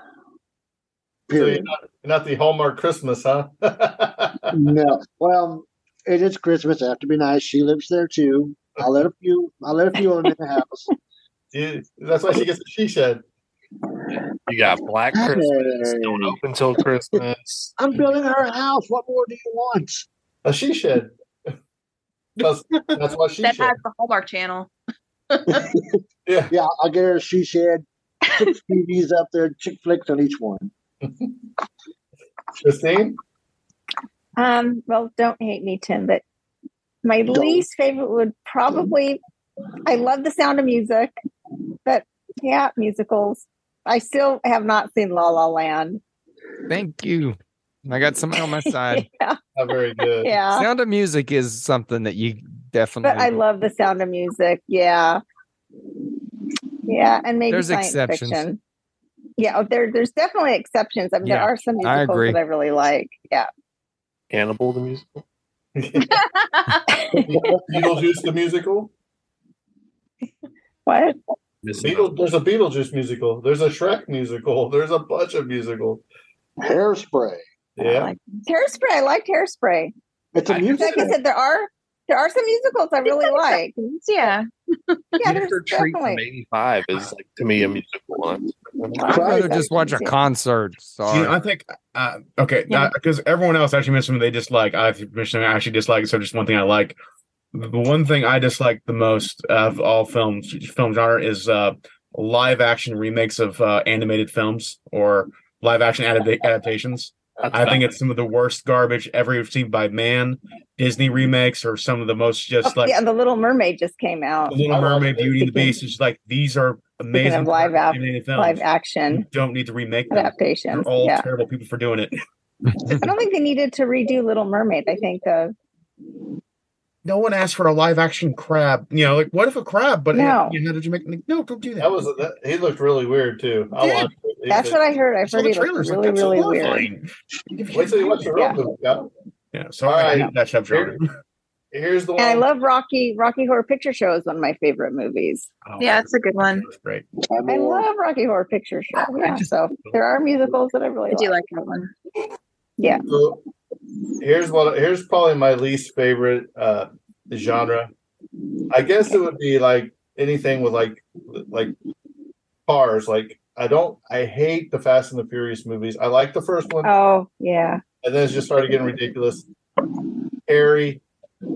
So you're Period. not, you're not the Hallmark Christmas, huh? [LAUGHS] no. Well, it is Christmas. I have to be nice. She lives there too. I'll let a few. I'll let a few in the house. You- that's why she gets a she shed. You got Black Christmas. Hey. Don't open till Christmas. [LAUGHS] I'm building her house. What more do you want? A she shed. That's, that's what she That shed. has the Hallmark channel. [LAUGHS] Yeah. Yeah, I'll get her a she shed. Six [LAUGHS] TVs up there, chick flicks on each one. Christine? Um, well, don't hate me, Tim, but my Don't. least favorite would probably I love the sound of music, but yeah, musicals. I still have not seen La La Land. thank you. I got somebody on my [LAUGHS] side. yeah, Not very good. yeah. Sound of Music is something that you definitely. But I love the sound of music. Yeah. Yeah, and maybe There's science exceptions. fiction. Yeah, oh, there there's definitely exceptions. I mean, Yeah, there are some I musicals agree. that I really like. Yeah. Cannibal the musical. [LAUGHS] [LAUGHS] Beetlejuice the musical? What? Missing Beetle, there's a Beetlejuice musical. There's a Shrek musical. [LAUGHS] There's a bunch of musicals. Hairspray. Yeah. Hairspray. I liked Hairspray. It's a musical. Like I said, there are there are some musicals I really [LAUGHS] like. Yeah. Yeah, there's Treat from definitely. '85 is like to me a musical one. I'd rather just watch a concert. You Sorry. know, I think uh, okay Yeah. because everyone else actually mentioned they dislike. I've mentioned I actually dislike. So just one thing I like. The one thing I dislike the most of all films, film genre, is uh, live action remakes of uh, animated films or live action adap- [LAUGHS] adaptations. I think it's some of the worst garbage ever received by man. Disney remakes or some of the most just like yeah, The Little Mermaid just came out. The Little Mermaid. Beauty and the Beast. is like these are amazing live ap-. Live You action don't need to remake them. They're adaptations. all Yeah, terrible people for doing it. I don't think they needed to redo Little Mermaid. I think uh, no one asked for a live action crab. You know, like what if a crab? But No. you had to make like, no, don't do that. That was that, he looked really weird too. I Did? it. That's said- what I heard. I've Saw heard the he looked trailers, like, really, that's really weird. Wait till you watch the real Yeah. movie. Yeah. Yeah, so All I right. hate that stuff genre. Here's the one. And I love Rocky. Rocky Horror Picture Show is one of my favorite movies. Oh, Yeah, it's a good one. Great. I'm I a- love Rocky Horror Picture Show. Oh, yeah, so there are musicals that I really I do like. like that one. Yeah. So, here's what here's probably my least favorite uh genre. I guess it would be like anything with like like cars. Like I don't I hate the Fast and the Furious movies. I like the first one, Oh yeah. and then it just started getting ridiculous. Carrie,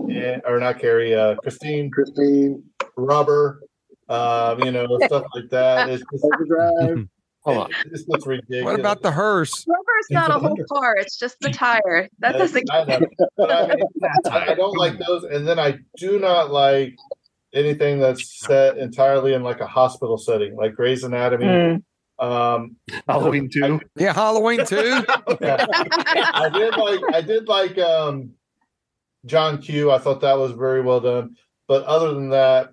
yeah, or not Carrie, uh Christine, Christine. Rubber, uh, you know, stuff like that. It's just, Overdrive. [LAUGHS] Hold on. it just looks ridiculous. What about the hearse? Rubber's not a whole car; it's just the [LAUGHS] tire. That doesn't. I know. [LAUGHS] I, mean, I I don't like those, and then I do not like anything that's set entirely in like a hospital setting, like Grey's Anatomy. Mm. Um, Halloween two. Yeah, Halloween [LAUGHS] too. yeah. I did like I did like um, John Q. I thought that was very well done, but other than that,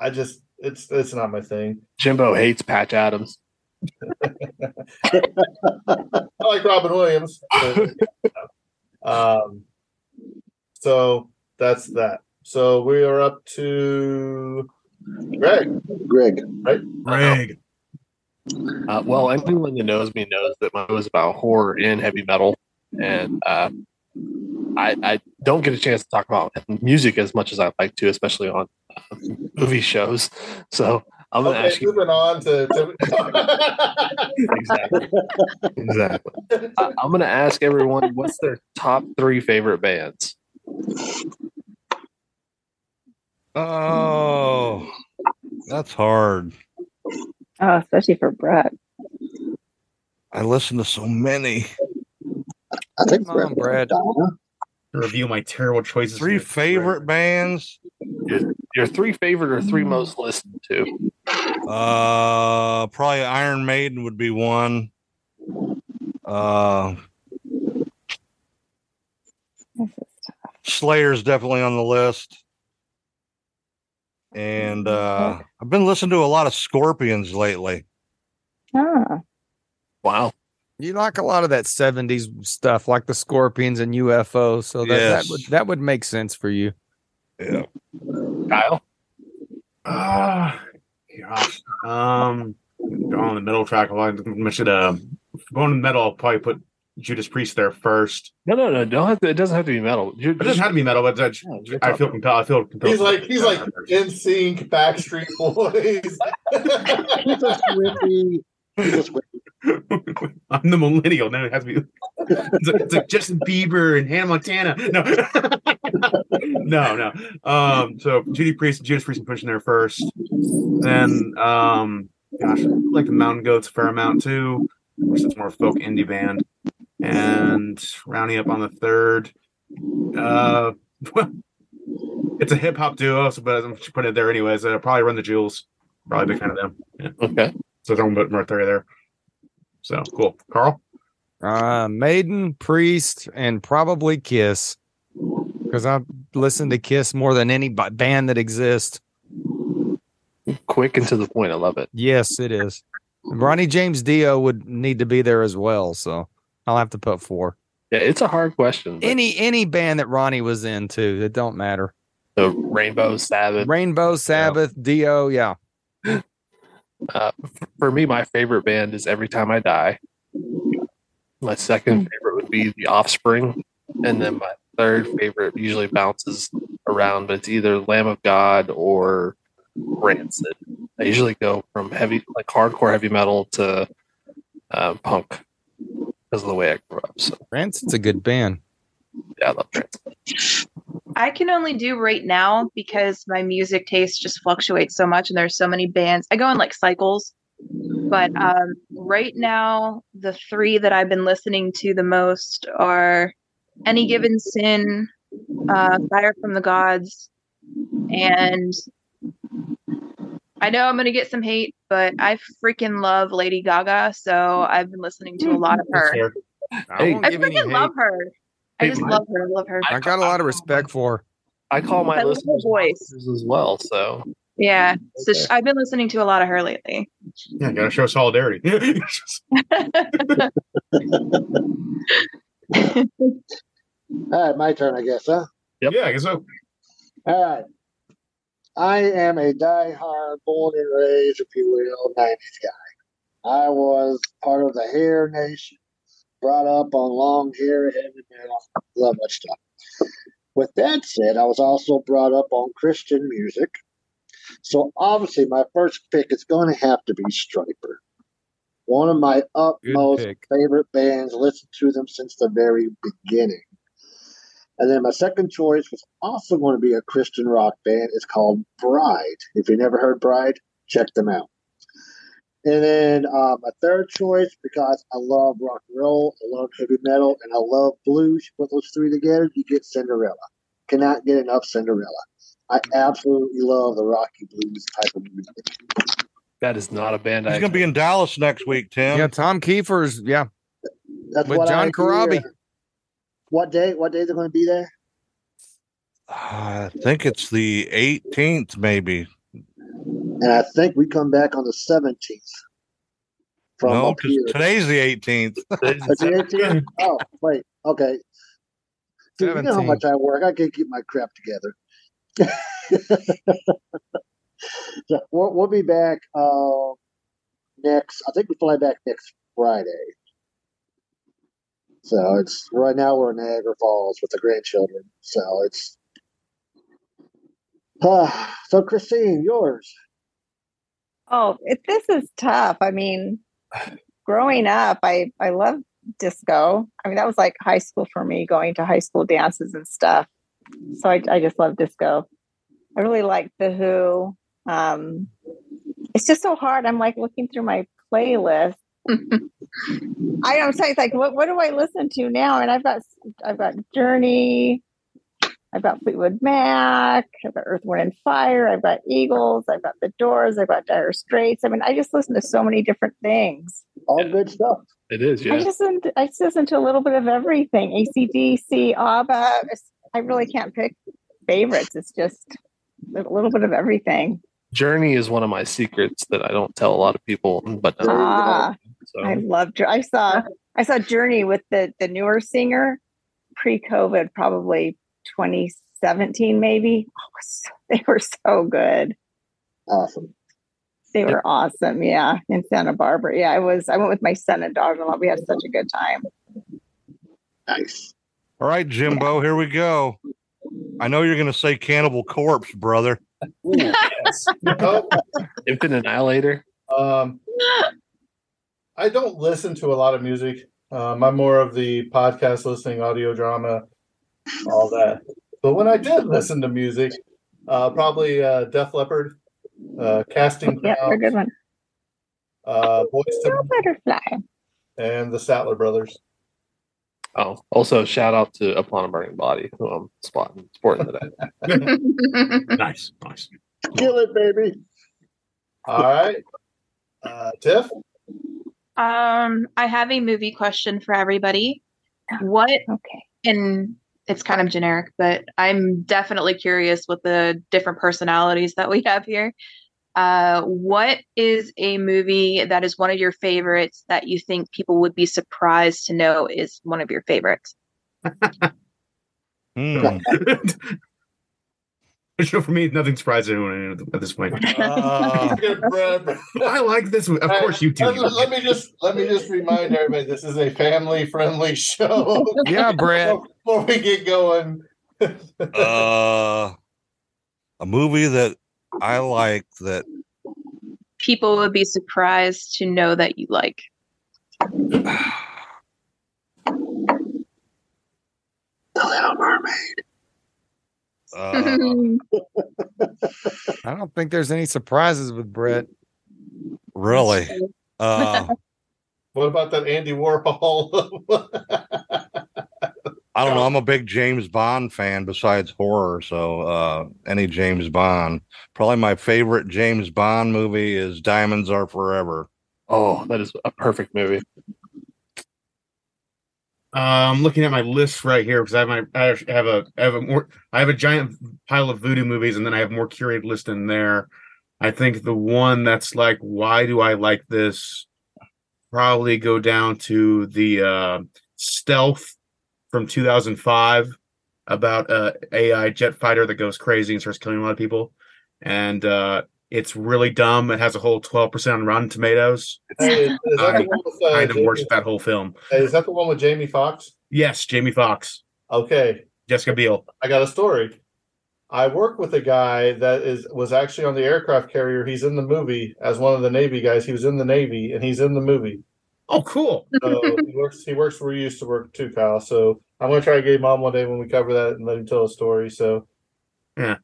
I just it's it's not my thing. Jimbo hates Patch Adams. I like Robin Williams. but, um, so that's that. So we are up to Greg. Greg. Greg. Uh, well, anyone that knows me knows that my was about horror and heavy metal, and uh, I, I don't get a chance to talk about music as much as I'd like to, especially on uh, movie shows. So I'm gonna Okay, ask you moving on to. to [LAUGHS] exactly, exactly. I, I'm gonna ask everyone what's their top three favorite bands. Oh, that's hard. Oh, especially for Brett. I listen to so many. I think Come on, Brad. Madonna. Review my terrible choices. Three here. favorite bands. Your three favorite or three most listened to. Uh, probably Iron Maiden would be one. Uh, This is tough. Slayer's definitely on the list. And uh, I've been listening to a lot of Scorpions lately. Ah, Wow. You like a lot of that '70s stuff, like the Scorpions and UFO. So that, Yes. that would that would make sense for you. Yeah. Kyle. Ah, gosh. Um, on the middle track. I mentioned uh, going to metal. I'll probably put Judas Priest there first. No, no, no. Don't have to, it doesn't have to be metal. You're It doesn't have to be metal, but that's, Yeah, I feel talking- compelled. I feel compelled. he's like he's like NSYNC, Backstreet Boys. [LAUGHS] He's a Swiftie. He's a Swiftie. [LAUGHS] I'm the millennial. Now it has to be. It's like, it's like Justin Bieber and Hannah Montana. No, [LAUGHS] no, no. Um, so Judy Priest, Judas Priest, and pushing there first. Then, um, gosh, I like the Mountain Goats a fair amount too. Of course, it's more folk indie band. And rounding up on the third, uh, [LAUGHS] it's a hip hop duo, so but I'm just putting it there anyways. Uh, probably Run the Jewels. Probably a big fan of them. Yeah. Okay. So I'm putting right there there. So cool, Carl. Uh, Maiden, Priest, and probably Kiss, because I listen to Kiss more than any b- band that exists. Quick and to the point. I love it. Yes, it is. Ronnie James Dio would need to be there as well, so I'll have to put four. Yeah, it's a hard question. but Any any band that Ronnie was into, it don't matter. The Rainbow Sabbath. Rainbow, Sabbath, Dio, yeah. [LAUGHS] Uh, for me, my favorite band is Every Time I Die. My second favorite would be The Offspring, and then my third favorite usually bounces around, but it's either Lamb of God or Rancid. I usually go from heavy, like hardcore heavy metal to uh, punk because of the way I grew up. So Rancid's a good band. Yeah, I love Rancid. I can only do right now because my music taste just fluctuates so much and there's so many bands. I go in like cycles. But um, right now, the three that I've been listening to the most are Any Given Sin, uh, Fire from the Gods, and I know I'm going to get some hate, but I freaking love Lady Gaga. So I've been listening to a lot of her. I I freaking love her. I just love her. I love her. I got a lot of respect for her. I call my I love her listeners voice. as well. So Yeah. So Okay. sh- I've been listening to a lot of her lately. Yeah, gotta show solidarity. [LAUGHS] [LAUGHS] All right, my turn, I guess, huh? Yep. Yeah, I guess so. All right. I am a die-hard, born and raised, if you will, 90s guy. I was part of the Hair Nation, brought up on long hair, heavy metal, love that stuff. With that said, I was also brought up on Christian music. So obviously, my first pick is going to have to be Stryper. One of my utmost favorite bands, listened to them since the very beginning. And then my second choice was also going to be a Christian rock band. It's called Bride. If you never heard Bride, check them out. And then uh, my third choice, because I love rock and roll, I love heavy metal, and I love blues. You put those three together, you get Cinderella. Cannot get enough Cinderella. I absolutely love the Rocky Blues type of music. that is not a band I He's going to be in Dallas next week, Tim. Yeah, Tom Kiefer's. Yeah, That's With what John I hear. Corabi. What day? What day they're going to be there? I think it's the 18th, maybe. And I think we come back on the seventeenth. From no, because here. today's the 18th. It's [LAUGHS] the 18th? Oh, wait. Okay. See, you know how much I work. I can't keep my crap together. [LAUGHS] so we'll, we'll be back uh, next. I think we fly back next Friday. So it's right now we're in Niagara Falls with the grandchildren. So it's Ah, [SIGHS] so Christine, yours. Oh, it, this is tough. I mean, growing up, I I love disco. I mean, that was like high school for me, going to high school dances and stuff. So I I just love disco. I really like the Who. Um, it's just so hard. I'm like looking through my playlist. [LAUGHS] I don't say it's like what what do I listen to now? And I've got I've got Journey, I've got Fleetwood Mac, I've got Earth, Wind and Fire, I've got Eagles, I've got The Doors, I've got Dire Straits. I mean, I just listen to so many different things. All good stuff. It is, I just listen to, I just listen to a little bit of everything. ACDC, ABBA. I really can't pick favorites. It's just a little bit of everything. Journey is one of my secrets that I don't tell a lot of people, but uh, Ah, so I love. Jour- I saw I saw Journey with the the newer singer pre-COVID, probably 2017, maybe. Oh, so- they were so good. Awesome. They were awesome. Yeah, in Santa Barbara. Yeah, I was. I went with my son and daughter-in-law. We had such a good time. Nice. All right, Jimbo, here we go. I know you're going to say Cannibal Corpse, brother. yes. Oh, Infant Annihilator. Um, I don't listen to a lot of music. Um, I'm more of the podcast listening, audio drama, all that. But when I did listen to music, uh, probably uh, Def Leppard, uh, Casting Yeah, they're a good one. uh, Boys to butterfly. and the Statler Brothers. Oh, also shout out to Upon a Burning Body, who I'm spotting sporting today. [LAUGHS] Nice, nice. Kill it, baby. All right. Uh, Tiff? Um, I have a movie question for everybody. What Okay. and it's kind of generic, but I'm definitely curious with the different personalities that we have here. Uh, what is a movie that is one of your favorites that you think people would be surprised to know is one of your favorites? [LAUGHS] [LAUGHS] [LAUGHS] So for me, nothing surprises anyone at this point. [LAUGHS] Uh, I like this. Of course, you do. Let, let me just let me just remind everybody this is a family friendly show. [LAUGHS] Yeah, Brad. Before we get going, uh, a movie that I like that People would be surprised to know that you like. [SIGHS] The Little Mermaid. Uh, [LAUGHS] I don't think there's any surprises with Brett. really uh, [LAUGHS] what about that Andy Warhol? [LAUGHS] I don't know. I'm a big James Bond fan besides horror. So uh, any James Bond. Probably my favorite James Bond movie is Diamonds Are Forever. Oh, that is a perfect movie. I'm looking at my list right here because I have my I have a I have a more I have a giant pile of voodoo movies and then I have more curated list in there. I think the one that's like, why do I like this? Probably go down to the uh, Stealth from 2005 about a AI jet fighter that goes crazy and starts killing a lot of people, and uh, it's really dumb. It has a whole 12% on Rotten Tomatoes. Hey, is, is I the one with, uh, kind of worship that whole film. hey, is that the one with Jamie Foxx? Yes, Jamie Foxx. Okay, Jessica Biel. I got a story. I work with a guy that is was actually on the aircraft carrier. He's in the movie as one of the Navy guys. He was in the Navy and he's in the movie. Oh, cool. So he works. He works where he used to work too, Kyle. So I'm gonna try to get him on one day when we cover that and let him tell a story. So Yeah,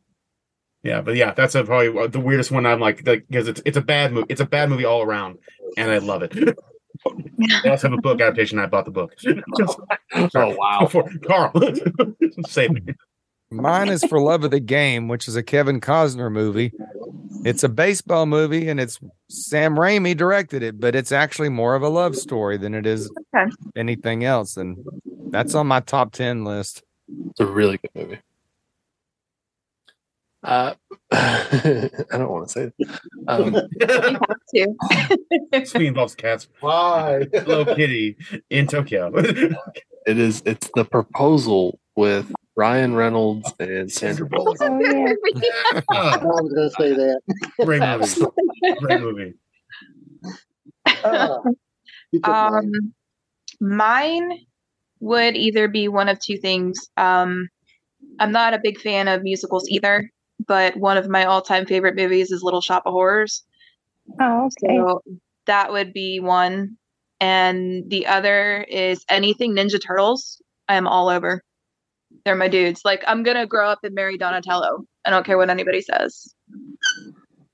but yeah, that's a, probably uh, the weirdest one. I'm like, because it's it's a bad movie. It's a bad movie all around, and I love it. [LAUGHS] I also have a book adaptation. I bought the book. Just, Oh wow. [LAUGHS] before, Carl, [LAUGHS] save me. Mine is For Love of the Game, which is a Kevin Costner movie. It's a baseball movie and it's Sam Raimi directed it, but it's actually more of a love story than it is Okay. anything else. And that's on my top 10 list. It's a really good movie. Uh, [LAUGHS] I don't want to say it. Um, You have to. This involves cats. why? Hello Kitty in Tokyo. it is. It's the proposal with Ryan Reynolds and Sandra Bullock. Oh, yeah. I was going to say that. Great movie. Great movie. Uh, you took mine. Um, mine would either be one of two things. Um, I'm not a big fan of musicals either, but one of my all-time favorite movies is Little Shop of Horrors. Oh, okay. So that would be one, and the other is anything Ninja Turtles. I am all over. They're my dudes. Like I'm gonna grow up and marry Donatello. I don't care what anybody says.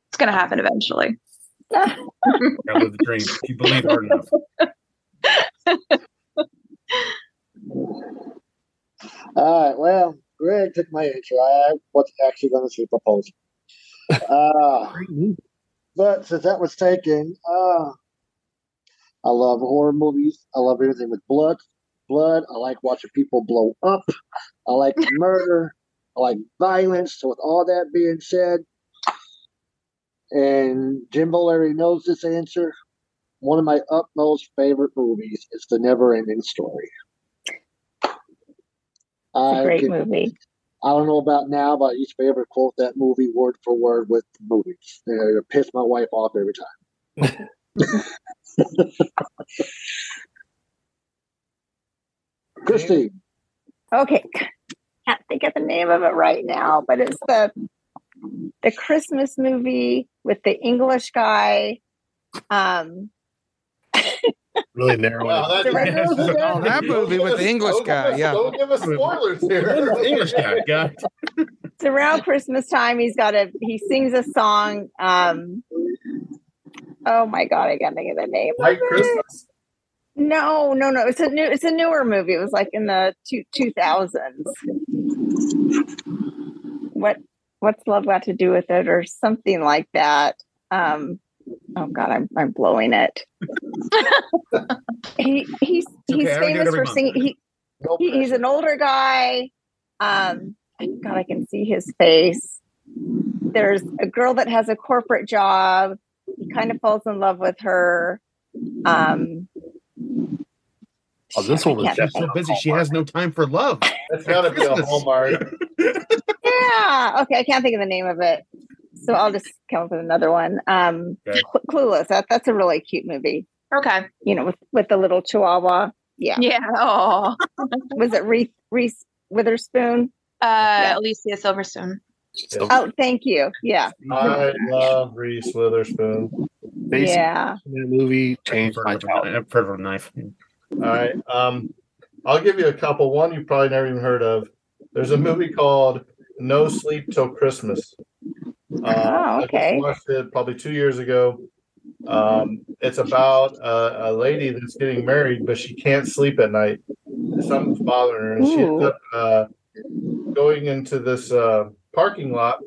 It's gonna happen eventually. [LAUGHS] I live the dream. If you believe hard enough. [LAUGHS] All right. Well, Greg took my answer. I was actually going to say proposal. Uh, but since that was taken, uh, I love horror movies. I love everything with blood. Blood. I like watching people blow up. I like [LAUGHS] murder. I like violence. So, with all that being said, and Jimbo Larry knows this answer. One of my utmost favorite movies is The Never Ending Story. It's a great can- movie. I don't know about now, but I used to be able to quote that movie word for word with movies. And it pissed my wife off every time. [LAUGHS] Christy, Okay. Can't think of the name of it right now, but it's the the Christmas movie with the English guy. Um [LAUGHS] Really narrow. Wow, that, The Red Rose Don't Oh, that movie with the English give guy, us- yeah. Don't give us spoilers here. English guy, [LAUGHS] guy. it's around Christmas time. He's got a he sings a song. Um oh my god, I can't think of the name. White of. Christmas. No, no, no. It's a new it's a newer movie. It was like in the two two thousands. What what's love got to do with it or something like that? Um oh god, I'm I'm blowing it. he he's he's okay, I do it famous for month. singing he, No he, he's an older guy. Um God, I can see his face. There's a girl that has a corporate job. He kind of falls in love with her. Um Oh, this one was I so busy, she has no time for love. That's got to be a Christmas. Hallmark. Yeah, Yeah. Okay. I can't think of the name of it, so I'll just come up with another one. Um, Okay. Cl- Clueless. That that's a really cute movie. Okay. You know, with with the little Chihuahua. Yeah. Yeah. Oh. [LAUGHS] Was it Reese Reese Witherspoon? Uh, Alicia Silverstone. So Oh, thank you. Yeah. I love Reese Witherspoon. basically, Yeah. that movie changed my childhood. I've heard of a knife. All right. Um, I'll give you a couple. One you probably never even heard of. There's a movie called No Sleep Till Christmas. Uh, Oh, I okay. watched it probably two years ago. Um, it's about a, a lady that's getting married, but she can't sleep at night. Something's bothering her, and she ends up uh, going into this uh, parking lot.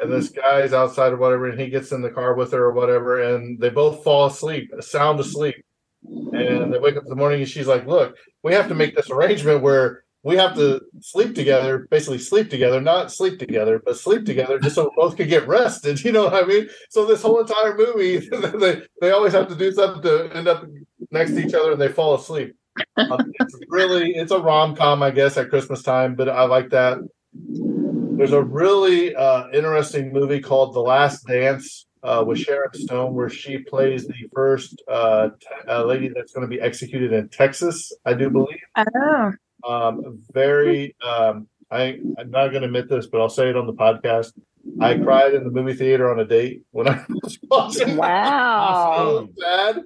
And this guy's outside or whatever, and he gets in the car with her or whatever, and they both fall asleep, sound asleep. And they wake up in the morning, and she's like, "Look, we have to make this arrangement where we have to sleep together, basically sleep together, not sleep together, but sleep together, just so both could get rested." [LAUGHS] You know what I mean? So this whole entire movie, [LAUGHS] they they always have to do something to end up next to each other, and they fall asleep. Um, it's really it's a rom com, I guess, at Christmas time, but I like that. There's a really uh, interesting movie called The Last Dance uh, with Sharon Stone, where she plays the first uh, te- uh, lady that's going to be executed in Texas, I do believe. Oh. Um, very, um, I, I'm not going to admit this, but I'll say it on the podcast. I cried in the movie theater on a date when I [LAUGHS] was watching. Wow. So sad.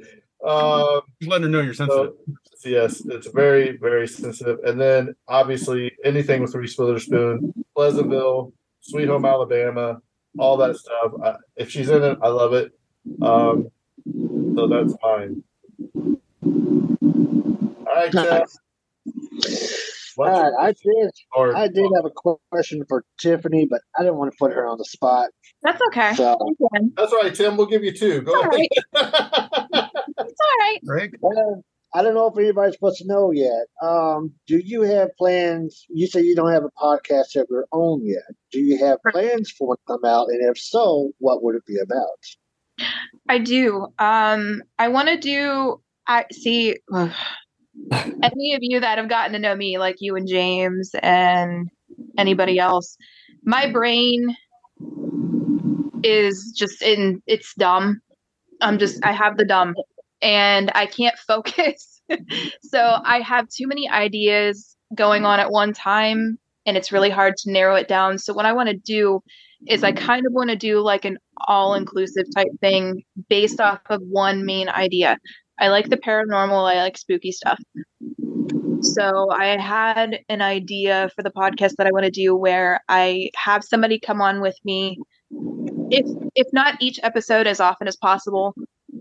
Um, Just letting her know you're sensitive. so, yes, it's very, very sensitive. And then obviously anything with Reese Witherspoon, Pleasantville, Sweet Home Alabama, all that stuff. I, if she's in it, I love it. Um, so that's mine. All right, Jeff. All right, I did. Or, I did have a question for Tiffany, but I didn't want to put her on the spot. That's okay. So, That's all right, Tim. We'll give you two. Go All ahead. right. It's all right. [LAUGHS] Greg? uh, I don't know if anybody's supposed to know yet. Um, do you have plans? You say you don't have a podcast of your own yet. Do you have plans for when it come out? And if so, what would it be about? I do. Um, I want to do. I see. Any of you that have gotten to know me, like you and James and anybody else, my brain is just in. It's dumb. I'm just. I have the dumb, and I can't [LAUGHS] focus. so I have too many ideas going on at one time, and it's really hard to narrow it down. So what I want to do is I kind of want to do like an all inclusive type thing based off of one main idea. I like the paranormal, I like spooky stuff. So I had an idea for the podcast that I want to do where I have somebody come on with me if if not each episode as often as possible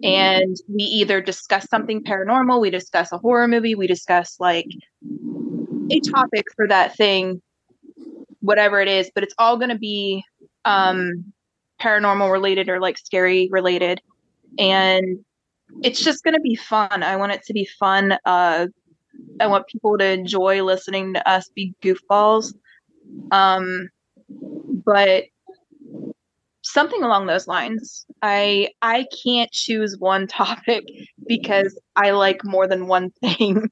and we either discuss something paranormal, we discuss a horror movie, we discuss like a topic for that thing whatever it is, but it's all going to be um paranormal related or like scary related and it's just going to be fun. I want it to be fun uh i want people to enjoy listening to us be goofballs. Um but something along those lines. I i can't choose one [LAUGHS] topic because i like more than one thing.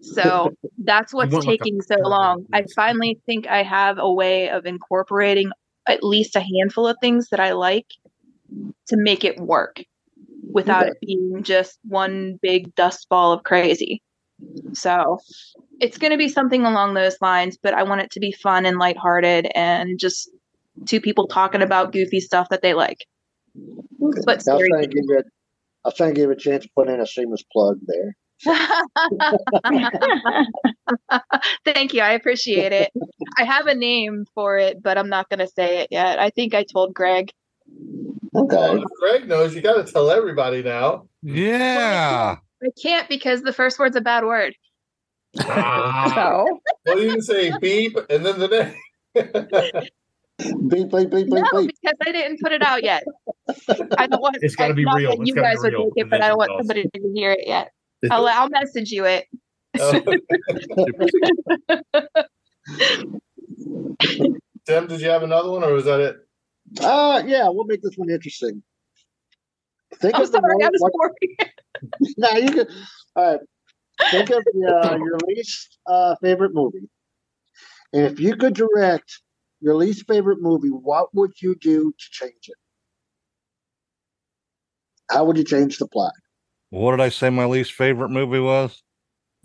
So [LAUGHS] that's what's want, like, a- taking so long. I finally think i have a way of incorporating at least a handful of things that I like to make it work without it being just one big dust ball of crazy. So it's going to be something along those lines, but I want it to be fun and lighthearted and just two people talking about goofy stuff that they like. But I was trying to give you. A, I was trying to give you a chance to put in a shameless plug there. [LAUGHS] Thank you. I appreciate it. [LAUGHS] I have a name for it, but I'm not going to say it yet. I think I told Greg. Okay. Well, Greg knows. You got to tell everybody now. Yeah. I can't because the first word's a bad word. Ah, So, Well, you can say beep and then the name. [LAUGHS] Beep, beep, beep, No, beep, beep. because I didn't put it out yet. I don't want. It's gotta I- be not real. It's You gotta guys would real, make it, but I don't want tell us. somebody to hear it yet. I'll, I'll message you it. [LAUGHS] Tim, did you have another one, or was that it? Uh, yeah, we'll make this one interesting. Think I'm of the sorry, I one- was what- boring. no, you can. All right. Think of the, uh, your least uh, favorite movie. And if you could direct your least favorite movie, what would you do to change it? How would you change the plot? What did I say my least favorite movie was?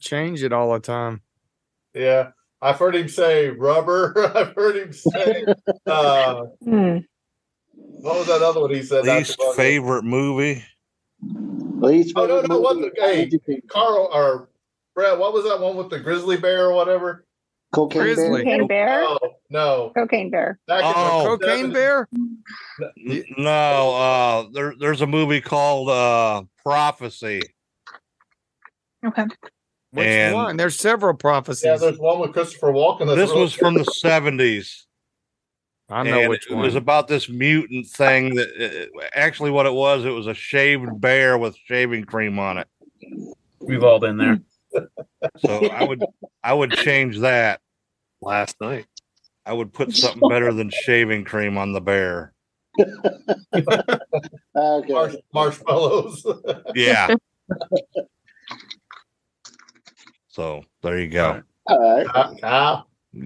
Change it all the time. Yeah. I've heard him say rubber. [LAUGHS] I've heard him say [LAUGHS] uh Hmm. What was that other one he said? not Least too long ago? favorite movie? Least Oh, no, favorite no, what the- hey, what would you think? Carl or Brett, what was that one with the grizzly bear or whatever? Cocaine Grizzly. Bear? Cocaine Bear. Oh no. Cocaine Bear. Back in the Oh. Cocaine Bear? No, uh there, there's a movie called uh Prophecy. Okay. Which And- one? There's several prophecies. Yeah, there's one with Christopher Walken. That's This really was from the 70s. I know and which it one. It was about this mutant thing that uh, actually what it was it was a shaved bear with shaving cream on it We've all been there. so i would i would change that Last night. i would put something better than shaving cream on the bear Okay. marsh- marshmallows. yeah [LAUGHS] so there you go All right. Ah, ah.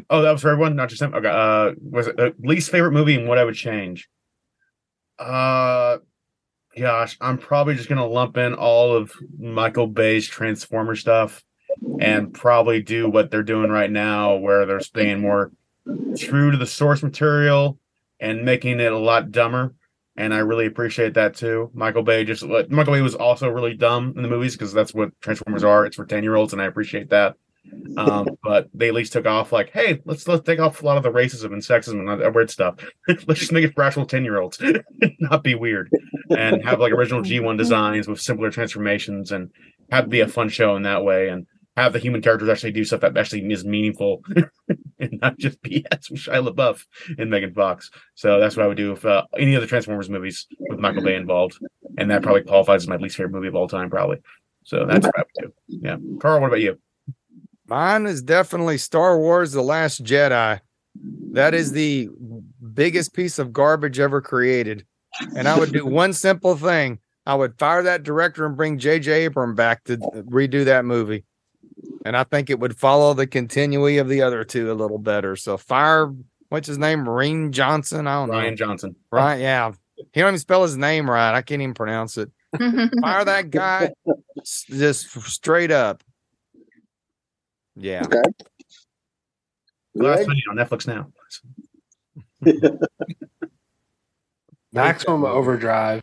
Oh, that was for everyone, not just him. Okay. Uh, was it uh, least favorite movie and what I would change? Uh, gosh, I'm probably just gonna lump in all of Michael Bay's Transformer stuff, and probably do what they're doing right now, where they're staying more true to the source material and making it a lot dumber. And I really appreciate that too. Michael Bay just Michael Bay was also really dumb in the movies because that's what Transformers are. It's for ten year olds, and I appreciate that um, [LAUGHS] but they at least took off like, hey, let's let's take off a lot of the racism and sexism and other weird stuff. [LAUGHS] let's just make it for actual ten year olds, [LAUGHS] not be weird, and have like original G one designs with simpler transformations and have be a fun show in that way and have the human characters actually do stuff that actually is meaningful and not just BS with Shia LaBeouf and Megan Fox. So that's what I would do if uh, any other Transformers movies with Michael Bay involved, and that probably qualifies as my least favorite movie of all time, probably. So that's what I would do. Yeah, Carl, what about you? Mine is definitely Star Wars The Last Jedi. That is the biggest piece of garbage ever created. And I would do [LAUGHS] one simple thing. I would fire that director and bring J.J. Abram back to redo that movie. And I think it would follow the continuity of the other two a little better. So fire, what's his name? Marine Johnson. I don't Ryan know. Rian Johnson. Right. Yeah. He don't even spell his name right. I can't even pronounce it. [LAUGHS] Fire that guy just straight up. Yeah. Okay. Last Greg? Night on Netflix now. [LAUGHS] Maximum Overdrive.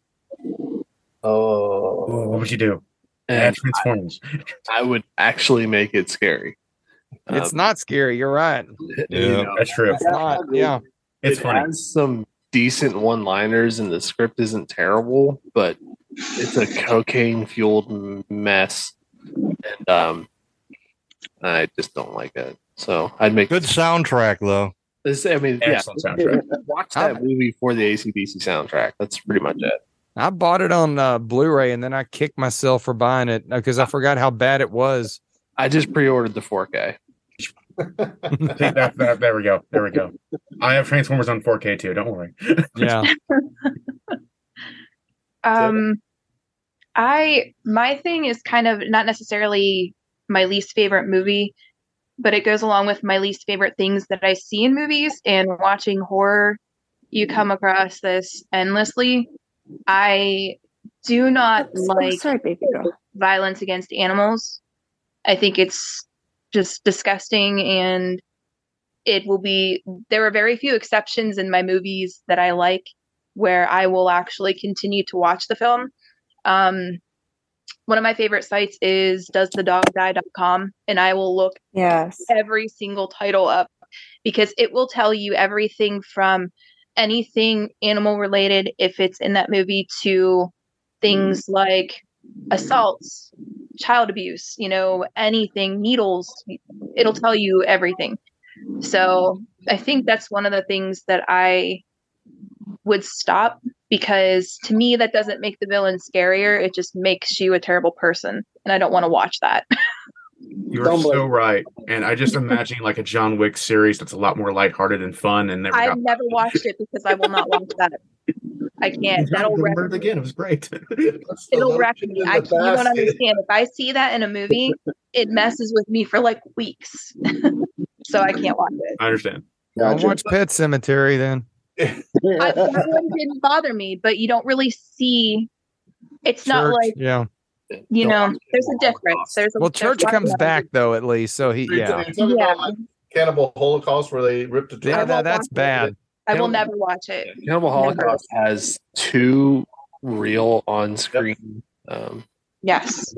Oh, What would you do? And Transformers. I would actually make it scary. It's Um, not scary. You're right. [LAUGHS] you Yeah. know, That's true. It's not. Yeah. It's it funny. has some decent one-liners, and the script isn't terrible, but it's a cocaine-fueled mess, and um, I just don't like it. So I'd make good soundtrack though this. I mean, Excellent yeah, soundtrack. [LAUGHS] watch that movie for the ACDC soundtrack. That's pretty much it. I bought it on uh, Blu-ray and then I kicked myself for buying it because I forgot how bad it was. I just pre-ordered the 4K. That- that- there we go. There we go. I have Transformers on 4K too. Don't worry. Yeah. [LAUGHS] Um, I my thing is kind of not necessarily my least favorite movie, but it goes along with my least favorite things that I see in movies. And watching horror, you come across this endlessly. I do not like sorry, baby girl. violence against animals. I think it's just disgusting and it will be there are very few exceptions in my movies that I like where I will actually continue to watch the film. Um one of my favorite sites is doesthedogdie.com and I will look Yes. every single title up because it will tell you everything from anything animal related if it's in that movie to things mm-hmm. like assaults child abuse you know anything needles it'll tell you everything so i think that's one of the things that i would stop because to me that doesn't make the villain scarier it just makes you a terrible person and i don't want to watch that [LAUGHS] You're so right. And I just imagine like a John Wick series that's a lot more lighthearted and fun and never I've got never watched it because I will not watch that. I can't. That'll wreck it again. It was great. [LAUGHS] it'll wreck me. In the I you don't understand. If I see that in a movie, it messes with me for like weeks. [LAUGHS] so I can't watch it. I understand. Don't Gotcha. watch Pet Sematary then. I, [LAUGHS] that one didn't bother me, but you don't really see. It's not like yeah. you know. There's a difference. There's a Well, there's Church a- comes back though at least, so he yeah. talking- you're talking Yeah. about like Cannibal Holocaust where they ripped the Yeah, I that, won't that's bad. I will never watch it. Cannibal Never. Holocaust has two real on-screen. Um, Yes,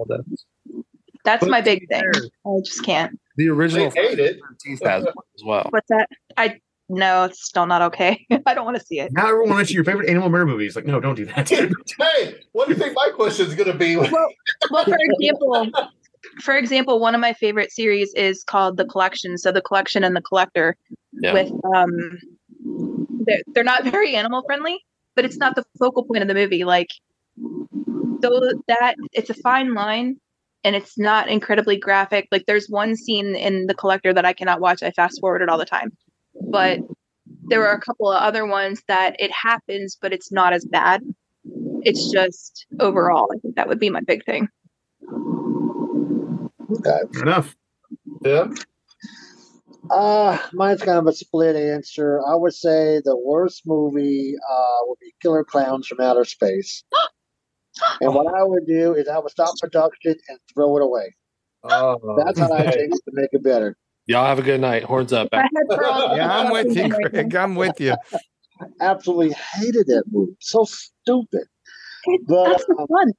that's But my big be thing. I just can't. the original They hate it. Friday the 13th has one as well. What's that? I no, it's still not okay. [LAUGHS] I don't want to see it. Now everyone wants to your favorite animal murder movies. Like, no, don't do that. [LAUGHS] hey, what do you think my question is going to be? Well, well, for example, for example, one of my favorite series is called The Collection. So the Collection and the Collector. Yeah. With um, they're they're not very animal friendly, but it's not the focal point of the movie. Like, so that it's a fine line, and it's not incredibly graphic. Like, there's one scene in The Collector that I cannot watch. I fast forward it all the time, but there are a couple of other ones that it happens, but it's not as bad. It's just overall, I think that would be my big thing. Okay. Fair enough. Yeah. Uh, mine's kind of a split answer. I would say the worst movie uh, would be Killer Clowns from Outer Space. [GASPS] and what I would do is I would stop production and throw it away. Oh, That's how I change to make it better. Y'all have a good night. Horns up. [LAUGHS] yeah, I'm with you, Greg. I'm with you. Absolutely hated that movie. So stupid. But That's uh, fun.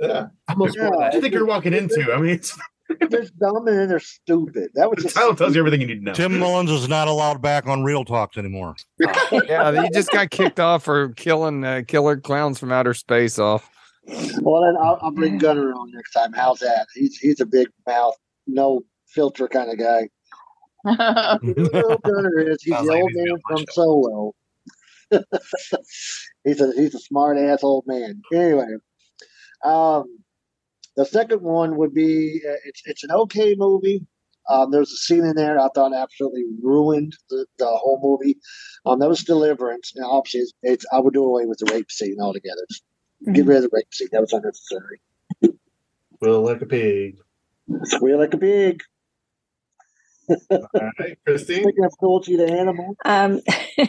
yeah. Almost Yeah. what do you think you're walking into? I mean, it's, [LAUGHS] they're dumb and then they're stupid. That was the just title tells you everything you need to know. Tim Mullins is not allowed back on Reel Talks anymore. [LAUGHS] Yeah, he just got kicked off for killing uh, killer clowns from outer space off. Well, then I'll, I'll bring Gunner on next time. How's that? He's he's a big mouth, no filter kind of guy. You know who is. He's Sounds the like old man from show. Solo. [LAUGHS] he's a he's a smart ass old man. Anyway, um, the second one would be uh, it's it's an okay movie. Um, there's a scene in there I thought absolutely ruined the, the whole movie. Um, that was Deliverance. Now, obviously, it's, it's I would do away with the rape scene altogether. Just get rid of the rape scene. That was unnecessary. Will like a pig. Squeal like a pig. All right, Christine. Thinking of cruelty to animals. Um, [LAUGHS]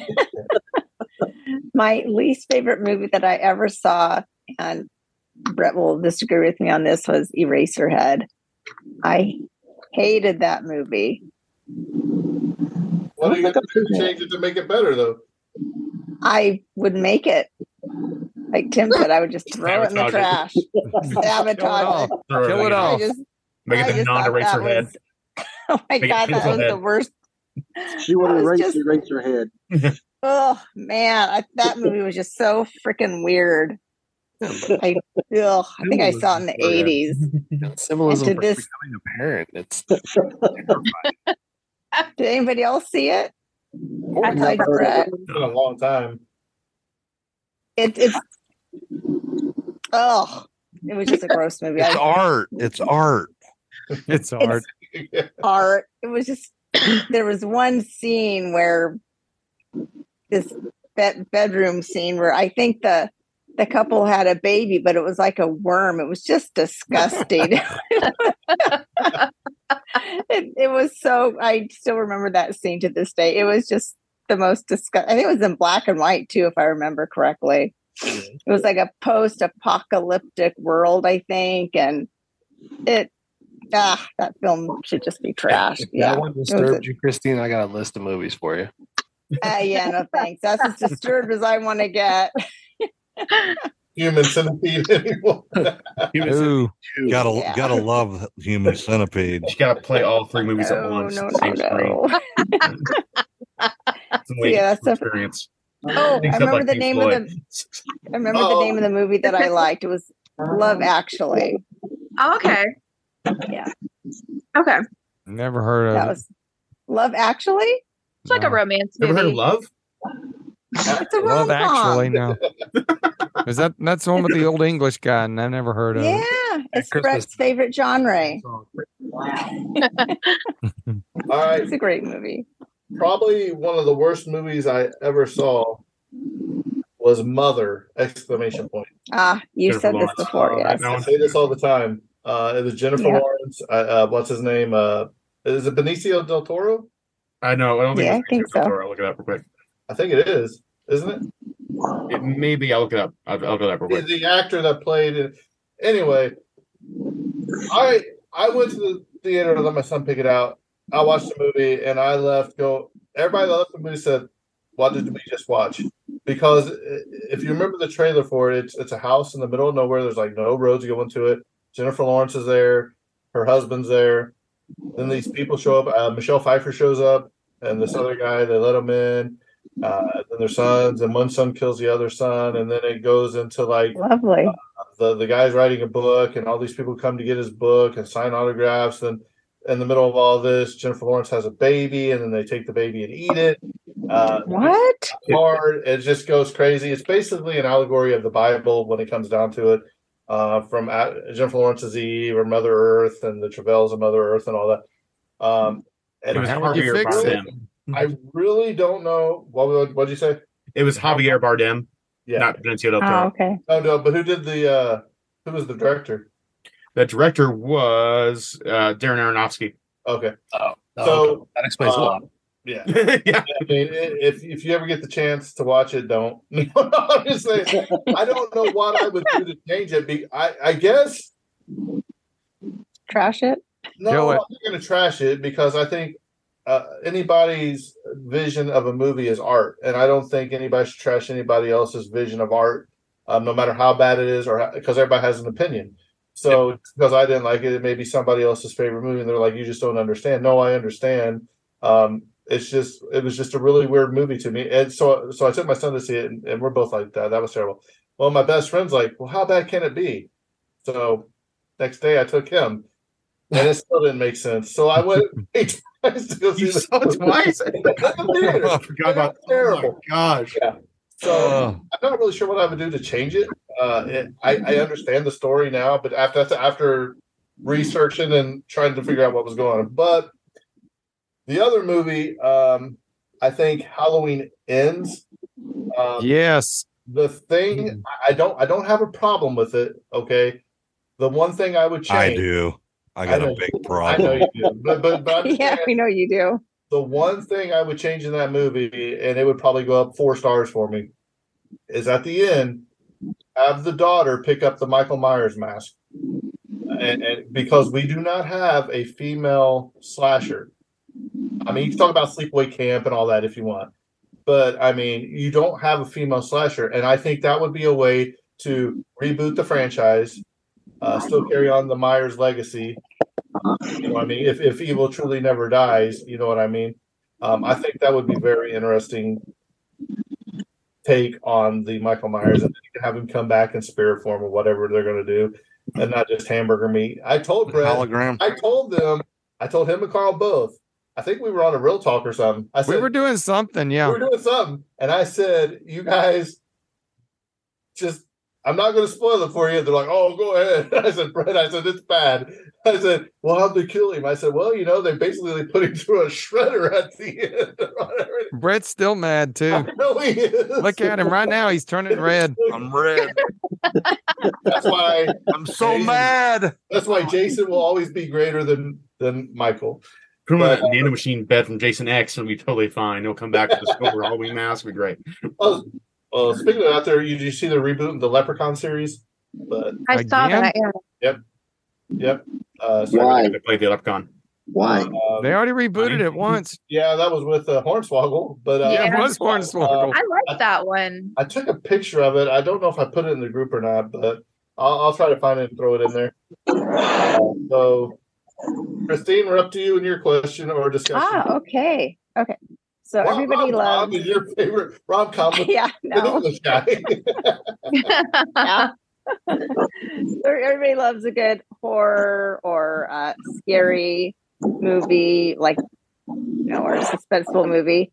my least favorite movie that I ever saw, and Brett will disagree with me on this, was Eraserhead. I hated that movie. What are you going to do change it to make it better, though? I would make it. Like Tim said, I would just throw it in the trash. Sabotage it. Throw [LAUGHS] Kill it a- off. Just, Make it the non-eraser that head. Was- [LAUGHS] Oh my Make god, that pencil was the worst. She would [LAUGHS] I have was just- erased her head. [LAUGHS] Oh man, I, that movie was just so freaking weird. I, ugh, I think I saw it in the eighties. Symbolism for this- becoming a parent. It's Did anybody else see it? I've Besides never heard of Brett. it. It's been a long time. It, it's oh, it was just a gross movie. It's I, art. It's art. It's art. Art. It was just [CLEARS THROAT] there was one scene where this bed, bedroom scene where I think the the couple had a baby, but it was like a worm. It was just disgusting. [LAUGHS] [LAUGHS] it, it was so. I still remember that scene to this day. It was just the most disgusting. I think it was in black and white too, if I remember correctly. It was like a post-apocalyptic world, I think, and it. Ah, that film should just be trashed. If Yeah, that one disturbed you, Christine, I got a list of movies for you. uh, yeah, no thanks. That's as disturbed as I want to get. Human centipede anymore. [LAUGHS] Ooh, Two. Gotta Yeah. gotta love Human Centipede. You gotta play all three movies at once. no, no, no. [LAUGHS] It's a way Yeah, to that's a- experience. Oh, I remember like the Pink name of the. I remember the Oh. name of the movie that I [LAUGHS] liked. It was Love Actually. Oh, okay. Yeah. Okay. never heard of That was Love Actually. It's like a romance Ever movie. heard of Love? It's a Love rom Actually, no. Is that that's the one with the old English guy? And I never heard of Yeah, it. it's Christmas Brett's favorite genre. Wow. [LAUGHS] All right, It's a great movie. probably one of the worst movies I ever saw was Mother! Exclamation point. Ah, you Jennifer said this before. Yes. I one- say this all the time. Uh, it was Jennifer Yeah. Lawrence. Uh, uh, what's his name? Uh, is it Benicio del Toro? I know. I don't think. Yeah, I it's think so. I'll look it up real quick. I think it is, isn't it? It maybe I'll look it up. I'll, I'll look it up real The, quick. the actor that played it. Anyway, I I went to the theater to let my son pick it out. I watched the movie and I left. Go. Everybody that left the movie said, "What did we just watch?" Because if you remember the trailer for it, it's it's a house in the middle of nowhere. There's like no roads going to it. Jennifer Lawrence is there. Her husband's there. Then these people show up. Uh, Michelle Pfeiffer shows up, and this other guy. They let him in. Uh, then their sons, and one son kills the other son, and then it goes into like Lovely. the the guy's writing a book, and all these people come to get his book and sign autographs. And in the middle of all this, Jennifer Lawrence has a baby, and then they take the baby and eat it. Uh, What? hard. It just goes crazy. It's basically an allegory of the Bible when it comes down to it. Uh, from A- Jennifer Lawrence's Eve or Mother Earth and the Travails of Mother Earth and all that. Um, and It was How would you Javier fix it? Bardem. I really don't know what what what'd you say? It was Javier Bardem, Yeah, not Benicio del Oh, Toro. okay. no, no, but who did the uh who was the director? The director was uh, Darren Aronofsky. Okay, Oh, oh, So, okay. that explains a lot. Yeah. [LAUGHS] yeah. I mean, if if you ever get the chance to watch it, don't. [LAUGHS] I'm just saying, I don't know what I would do to change it. Be, I I guess Trash it. no, Kill I'm not going to trash it because I think uh, anybody's vision of a movie is art, and I don't think anybody should trash anybody else's vision of art, um, no matter how bad it is, or because everybody has an opinion. So because I didn't like it, it may be somebody else's favorite movie, and they're like, "You just don't understand." No, I understand. Um, it's just it was just a really weird movie to me, and so so I took my son to see it, and, and we're both like, "That that was terrible." Well, my best friend's like, "Well, how bad can it be?" So next day I took him, and it still didn't make sense. So I went [LAUGHS] eight times to go see You the saw it twice? [LAUGHS] The theater. I forgot about Terrible. Oh my gosh. So Uh, I'm not really sure what I would do to change it. Uh, it I, I understand the story now, but after after researching and trying to figure out what was going on, but the other movie, um, I think Halloween ends. Um, Yes. The thing I don't I don't have a problem with it. Okay, the one thing I would change. I do. I got I know- a big [LAUGHS] I know problem. you do, but but, but I'm [LAUGHS] Yeah, saying- we know you do. the one thing I would change in that movie, and it would probably go up four stars for me, is at the end, have the daughter pick up the Michael Myers mask, and, and because we do not have a female slasher. I mean, you can talk about Sleepaway Camp and all that if you want, but I mean, you don't have a female slasher, and I think that would be a way to reboot the franchise, uh, still carry on the Myers legacy, you know what I mean? If if evil truly never dies, you know what I mean? Um, I think that would be very interesting take on the Michael Myers, and you can have him come back in spirit form or whatever they're going to do, and not just hamburger meat. I told Brett, Hologram. I told them, I told him and Carl both. I think we were on a Reel Talk or something. I said We were doing something, yeah. we were doing something, and I said, "You guys, just I'm not going to spoil it for you." They're like, "Oh, go ahead." [LAUGHS] I said, "Brett," I said, "It's bad." I said, "Well, how'd they kill him?" I said, "Well, you know, they basically put him through a shredder at the end." Brett's still mad too. I know he is. Look at him right now. He's turning red. [LAUGHS] I'm red. That's why. I'm so Jason- mad. That's why Jason will always be greater than than Michael. Put him But- in a nano machine bed from Jason X and it'll be totally fine. He'll come back with the silver Halloween mask. It'll be great. Oh, well, speaking of that, there, you, did you see the reboot of the Leprechaun series? But I saw Again? that. Yeah. yep. Uh, so, Why? I played the Leprechaun. Why? um, They already rebooted it once. yeah, that was with uh, Hornswoggle, but uh, Yeah, Yeah. it was Hornswoggle. I like that one. I took a picture of it. I don't know if I put it in the group or not, but I'll, I'll try to find it and throw it in there. Uh, so, Christine, we're up to you and your question or discussion. Ah, okay. Okay. So Rom- everybody rom-com loves. is your favorite rom com [LAUGHS] Yeah, no. English guy. [LAUGHS] yeah. So everybody loves a good horror or uh, scary movie, like you know, or a suspenseful movie.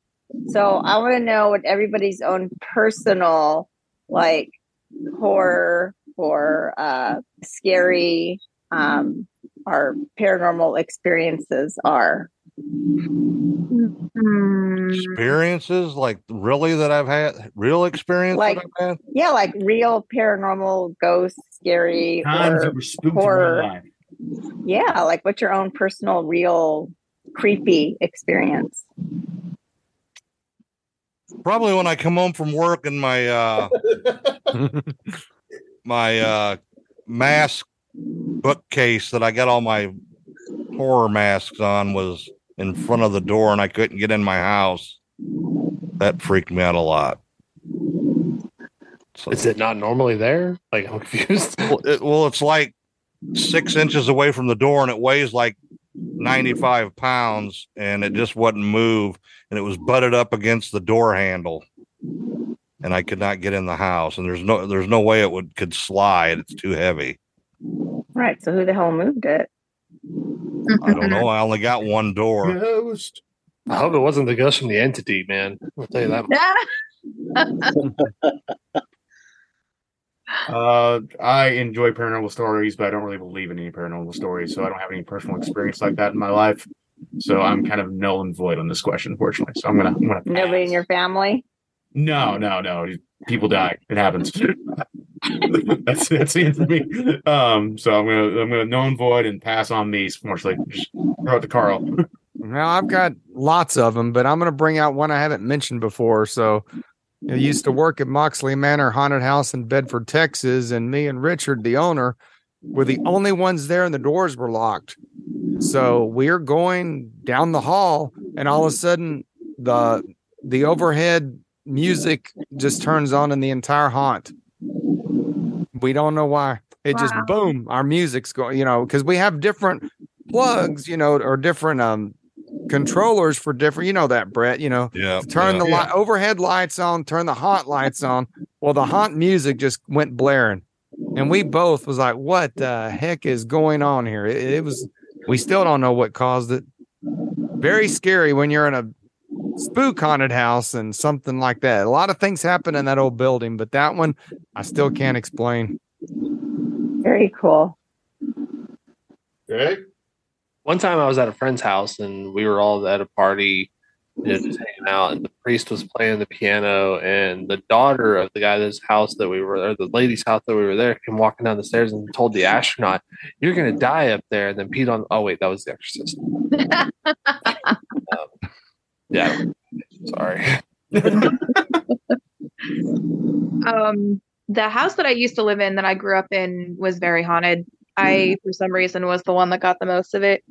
So I want to know what everybody's own personal like horror or uh, scary um, or paranormal experiences are. Hmm. Experiences like really that I've had, real experience Like- that I've had. Yeah, like real paranormal, ghost, scary, Times or that were spooked horror. yeah, like what's your own personal, real creepy experience? Probably when I come home from work and my uh [LAUGHS] my uh mask bookcase that I got all my horror masks on was in front of the door and I couldn't get in my house. That freaked me out a lot. So, Is it not normally there? Like I'm confused. [LAUGHS] well, it, well, it's like six inches away from the door and it weighs like 95 pounds and it just wouldn't move and it was butted up against the door handle and I could not get in the house and there's no there's no way it would could slide it's too heavy Right. So who the hell moved it? I don't know I only got one door Ghost. I hope it wasn't the ghost from the entity, man. I'll tell you that. much. [LAUGHS] Uh, I enjoy paranormal stories, but I don't really believe in any paranormal stories, so I don't have any personal experience like that in my life. So I'm kind of null and void on this question, unfortunately. So I'm gonna, I'm gonna Nobody in your family? No, no, no. People die. It happens. [LAUGHS] [LAUGHS] that's that's it for me. Um, so I'm gonna I'm gonna known void and pass on these. Unfortunately, throw it to Carl. Well, I've got lots of them, but I'm to bring out one I haven't mentioned before. So I used to work at Moxley Manor Haunted House in Bedford, Texas, and me and Richard, the owner, were the only ones there, and the doors were locked. So we're going down the hall, and all of a sudden, the the overhead music just turns on in the entire haunt. We don't know why. It just boom, our music's going, you know, because we have different plugs, you know, or different um controllers for different, you know that Brett, you know, yeah turn yeah. the light overhead lights on, turn the haunt lights on. Well, the haunt music just went blaring. And we both was like, what the heck is going on here? It, it was we still don't know what caused it. Very scary when you're in a spook haunted house and something like that. A lot of things happen in that old building, but that one I still can't explain. Very cool. Okay. One time I was at a friend's house and we were all at a party, you know, just hanging out, and the priest was playing the piano, and the daughter of the guy' guy's house that we were, or the lady's house that we were there, came walking down the stairs and told the astronaut, "You're gonna die up there," and then peed on. Oh wait, that was The Exorcist. [LAUGHS] um, yeah, sorry. [LAUGHS] um the house that I used to live in that I grew up in was very haunted. I for some reason was the one that got the most of it.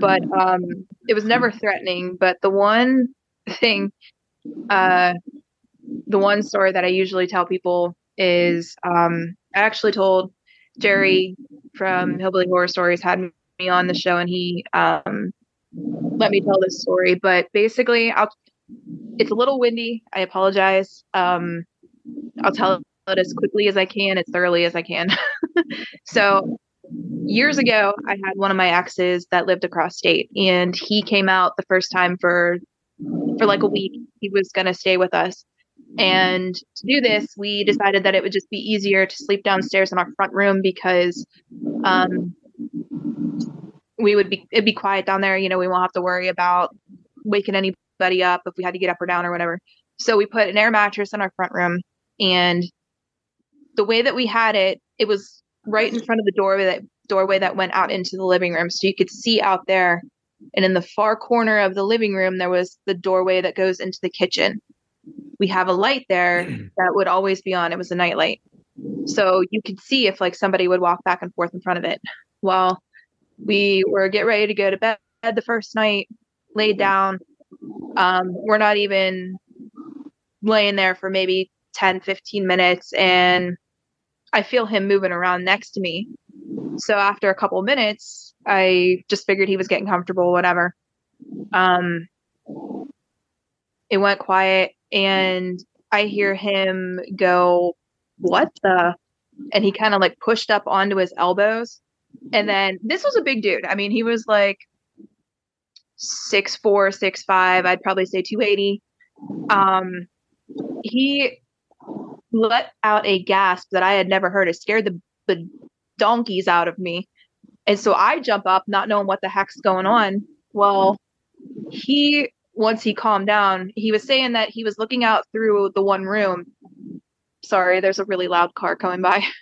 But um it was never threatening, but the one thing uh the one story that I usually tell people is um I actually told Jerry from Hillbilly Horror Stories had me on the show and he um let me tell this story, but basically I'll it's a little windy. I apologize. Um I'll tell it as quickly as I can, as thoroughly as I can. [LAUGHS] so years ago, I had one of my exes that lived across state, and he came out the first time for for like a week. He was gonna stay with us, and to do this, we decided that it would just be easier to sleep downstairs in our front room because um, we would be it'd be quiet down there. You know, we won't have to worry about waking anybody up if we had to get up or down or whatever. So we put an air mattress in our front room and the way that we had it, it was right in front of the doorway that doorway that went out into the living room. So you could see out there. And in the far corner of the living room, there was the doorway that goes into the kitchen. We have a light there [CLEARS THROAT] that would always be on. It was a night light. So you could see if like somebody would walk back and forth in front of it. Well, we were get ready to go to bed the first night, laid down. Um, we're not even laying there for maybe 10, 15 minutes and I feel him moving around next to me. So after a couple minutes, I just figured he was getting comfortable, whatever. Um, it went quiet and I hear him go, What the? And he kind of like pushed up onto his elbows. And then this was a big dude. I mean, he was like six four, six five. I'd probably say 280. Um, he let out a gasp that I had never heard. It scared the, the donkeys out of me. And so I jump up, not knowing what the heck's going on. Well, he, once he calmed down, he was saying that he was looking out through the one room. Sorry, there's a really loud car coming by. [LAUGHS]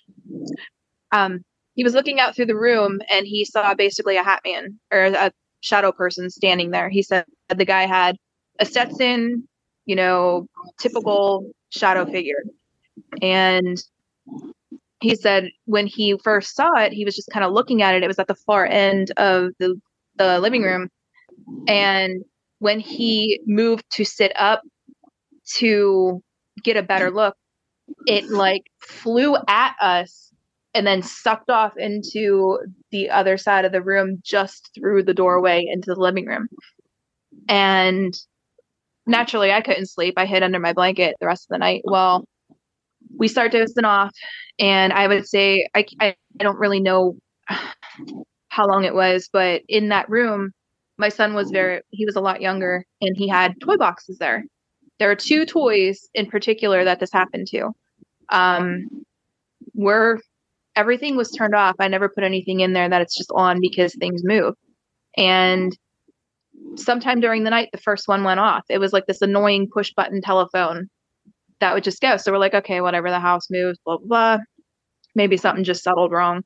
Um, he was looking out through the room and he saw basically a hat man or a shadow person standing there. He said the guy had a Stetson, you know, typical shadow figure. And he said when he first saw it, he was just kind of looking at it. It was at the far end of the, the living room. And when he moved to sit up to get a better look, it like flew at us and then sucked off into the other side of the room just through the doorway into the living room. And naturally, I couldn't sleep. I hid under my blanket the rest of the night. Well, we start dozing off, and I would say I, I, I don't really know how long it was, but in that room, my son was very he was a lot younger, and he had toy boxes there. There are two toys in particular that this happened to. Um, where everything was turned off. I never put anything in there that it's just on because things move. And sometime during the night, the first one went off. It was like this annoying push button telephone that would just go. So we're like, okay, whatever, the house moves, blah, blah, blah. Maybe something just settled wrong.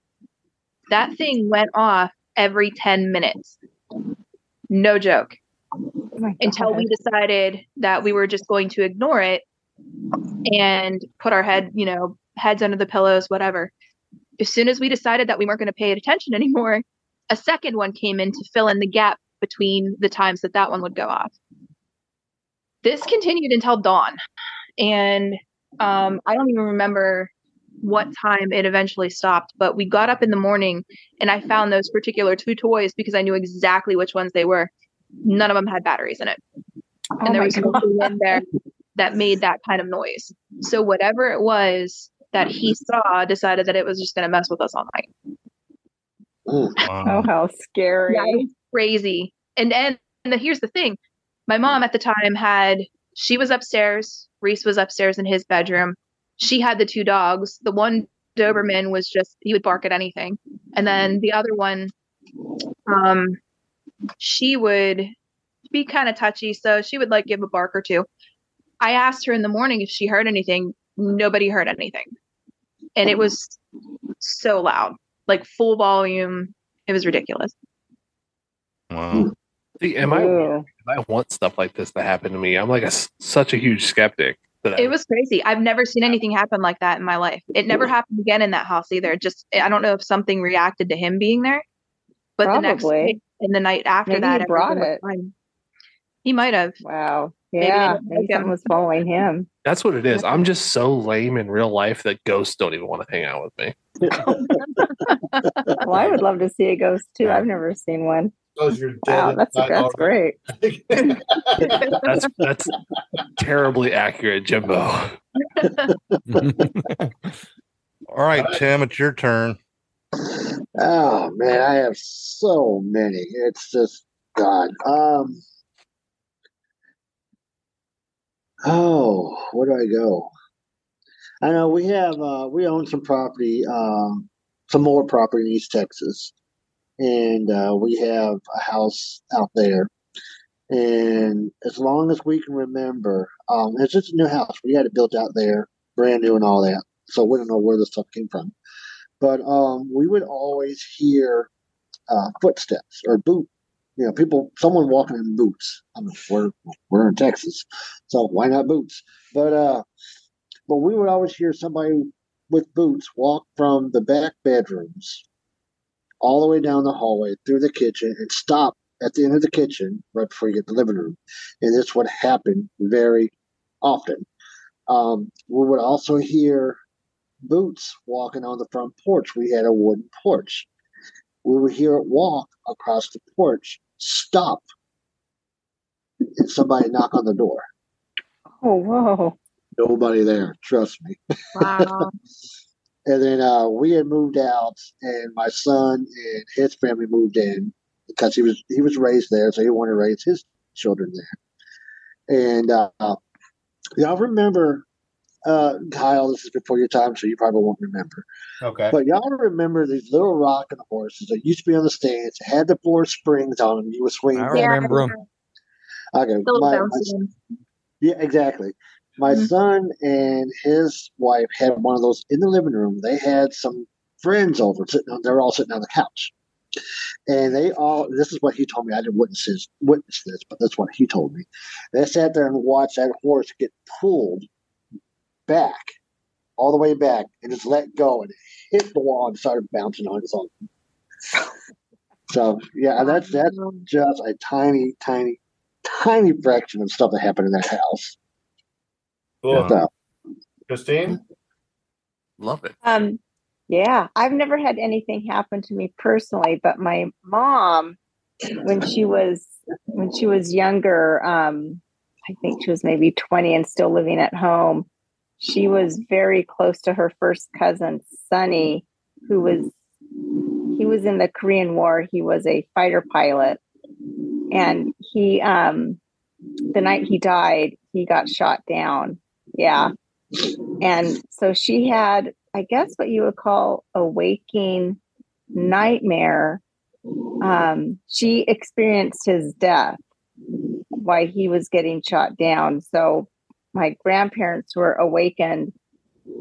That thing went off every 10 minutes. No joke. Oh Until we decided that we were just going to ignore it and put our head, you know, heads under the pillows, whatever. As soon as we decided that we weren't going to pay attention [LAUGHS] anymore, a second one came in to fill in the gap between the times that that one would go off. This continued until dawn. And um, I don't even remember what time it eventually stopped, but we got up in the morning and I found those particular two toys because I knew exactly which ones they were. None of them had batteries in it. Oh and there was nothing in there that made that kind of noise. So whatever it was that he saw decided that it was just going to mess with us all night. Wow. Oh, how scary. Yeah, crazy. And and the, here's the thing. My mom at the time had she was upstairs, Reese was upstairs in his bedroom. She had the two dogs. The one Doberman was just he would bark at anything. And then the other one um she would be kind of touchy, so she would like give a bark or two. I asked her in the morning if she heard anything. Nobody heard anything. And it was so loud, like full volume. It was ridiculous. Wow. See, am I, am I want stuff like this to happen to me? I'm like a, such a huge skeptic. That it I, was crazy. I've never seen anything happen like that in my life. It never happened again in that house either. Just I don't know if something reacted to him being there, but Probably. the next day and the night after Maybe that, he brought it. He might have. Wow. Yeah, maybe, maybe something was following him. That's what it is. I'm just so lame in real life that ghosts don't even want to hang out with me. [LAUGHS] well, I would love to see a ghost too. I've never seen one. You're dead. Wow, that's that's great. [LAUGHS] that's that's terribly accurate, Jimbo. [LAUGHS] All right, Tim, it's your turn. Oh man, I have so many. It's just God. Um Oh, where do I go? I know we have uh, we own some property, um, some more property in East Texas, and uh, we have a house out there. And as long as we can remember, um, it's just a new house. We had it built out there, brand new and all that. So we don't know where the stuff came from. But um, we would always hear uh, footsteps or boot you know, people, someone walking in boots. I mean, we're we're in Texas, so why not boots? But uh, but we would always hear somebody with boots walk from the back bedrooms all the way down the hallway through the kitchen and stop at the end of the kitchen right before you get to the living room. And this would happen very often. Um, we would also hear boots walking on the front porch. We had a wooden porch we would hear it walk across the porch, stop, and somebody knock on the door. Oh, whoa. Nobody there, trust me. Wow. [LAUGHS] and then uh, we had moved out, and my son and his family moved in because he was he was raised there, so he wanted to raise his children there. And uh, y'all remember uh, Kyle, this is before your time, so you probably won't remember. Okay. But y'all remember these little rocking horses that used to be on the stands, had the four springs on them. You were swinging. I remember them. Okay. My, my, yeah, exactly. My mm-hmm. son and his wife had one of those in the living room. They had some friends over sitting on, they were all sitting on the couch. And they all, this is what he told me. I didn't witness, his, witness this, but that's what he told me. They sat there and watched that horse get pulled back, all the way back, and just let go and hit the wall and started bouncing on its own. So, yeah, that's, that's just a tiny, tiny, tiny fraction of stuff that happened in that house. Cool. So, Christine? Love it. Um, yeah, I've never had anything happen to me personally, but my mom, when she was when she was younger, um, I think she was maybe twenty and still living at home. She was very close to her first cousin, Sonny, who was he was in the Korean War. He was a fighter pilot, and he um, the night he died, he got shot down. Yeah, and so she had I guess what you would call a waking nightmare. Um, she experienced his death while he was getting shot down. So my grandparents were awakened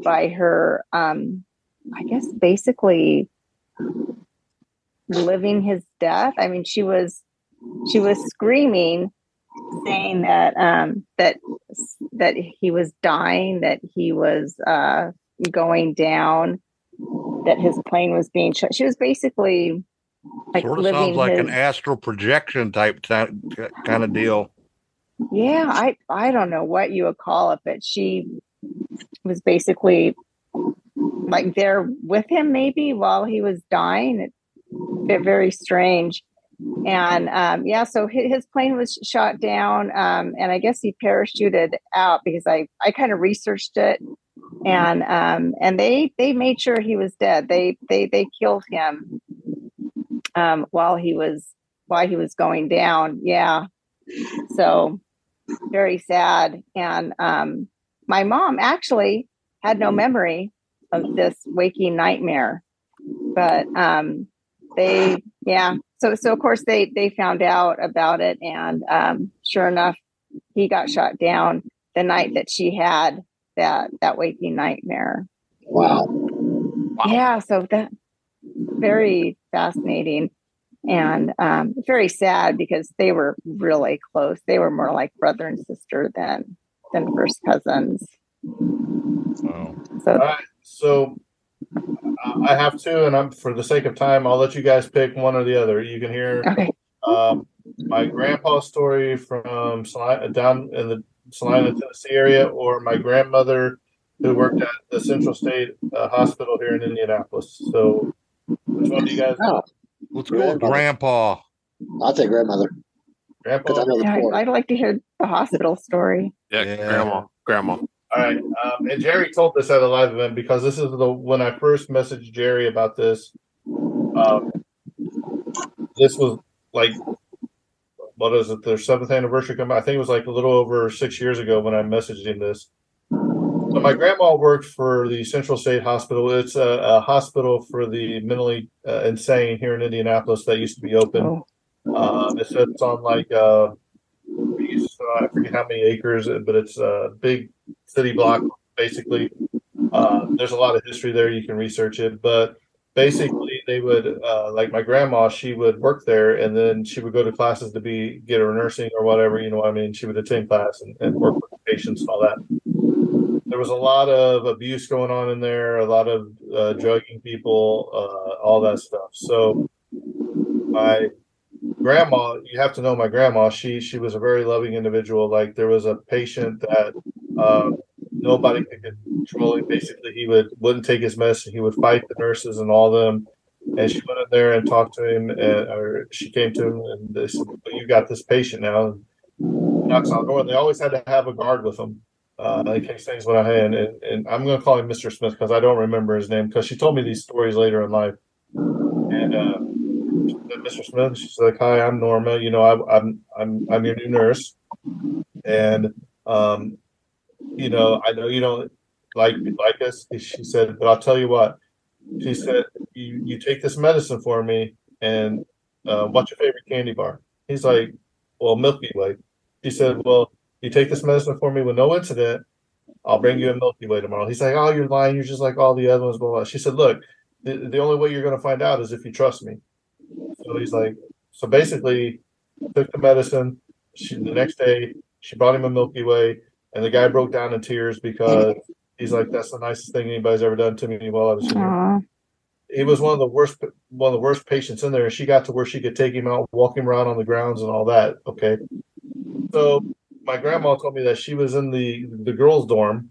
by her, um, I guess, basically living his death. I mean, she was she was screaming, saying that um, that that he was dying, that he was uh, going down, that his plane was being shot. She was basically like sort of living sounds like his, an astral projection type ti- kind of deal. yeah i i don't know what you would call it but she was basically like there with him maybe while he was dying it, it very strange and um yeah so his, plane was shot down um and i guess he parachuted out because i i kind of researched it. And um and they they made sure he was dead. They they they killed him um while he was while he was going down. Yeah. So very sad. And um my mom actually had no memory of this waking nightmare. But um they yeah so so of course they they found out about it and um sure enough he got shot down the night that she had that that waking nightmare wow. yeah so that very fascinating and um very sad because they were really close they were more like brother and sister than than first cousins Wow. so All right. So I have two, and I'm for the sake of time, I'll let you guys pick one or the other. You can hear okay um, my grandpa's story from Celina, down in the Celina, Tennessee area, or my grandmother who worked at the Central State uh, Hospital here in Indianapolis. So, which one do you guys? Oh, Let's go with Grandpa. I'll take grandmother because I Grandpa. know the yeah, story. I'd like to hear the hospital story Yeah, Yeah. grandma, grandma. All right. Um, and Jerry told this at a live event because this is the when I first messaged Jerry about this. Um, this was like, what is it? Their seventh anniversary coming. I think it was like a little over six years ago when I messaged him this. So my grandma worked for the Central State Hospital. It's a, a hospital for the mentally uh, insane here in Indianapolis that used to be open. oh Um, it sits on like uh, I forget how many acres, but it's a big city block basically. Uh, there's a lot of history there. You can research it, but basically they would uh, like my grandma. She would work there, and then she would go to classes to be get her nursing or whatever. You know, what I mean, she would attend class and, and work with patients and all that. There was a lot of abuse going on in there, a lot of uh, drugging people, uh, all that stuff. So my grandma you have to know my grandma she she was a very loving individual like there was a patient that um, nobody could control him basically he would wouldn't take his medicine he would fight the nurses and all them and she went in there and talked to him and or she came to him and they said well, you got this patient now and knocks on the door and they always had to have a guard with them uh, in case things went ahead and, and i'm going to call him mr smith because i don't remember his name because she told me these stories later in life and uh, Mr. Smith. She's like, "Hi, I'm Norma. You know, I, I'm I'm I'm your new nurse, and um, you know, mm-hmm. I know you don't like mm-hmm. like us." She said, "But I'll tell you what." She mm-hmm. said, "You you take this medicine for me, and uh, what's your favorite candy bar?" He's like, "Well, Milky Way." She said, "Well, you take this medicine for me with no incident. I'll bring you a Milky Way tomorrow." He's like, "Oh, you're lying. You're just like all the other ones." Blah blah. She said, "Look." The, the only way you're going to find out is if you trust me So he's like, so basically, took the medicine. She, the next day, she brought him a Milky Way, and the guy broke down in tears because he's like, "That's the nicest thing anybody's ever done to me while I was here." He was one of the worst, one of the worst patients in there, and she got to where she could take him out, walk him around on the grounds, and all that. Okay, so my grandma told me that she was in the the girls' dorm,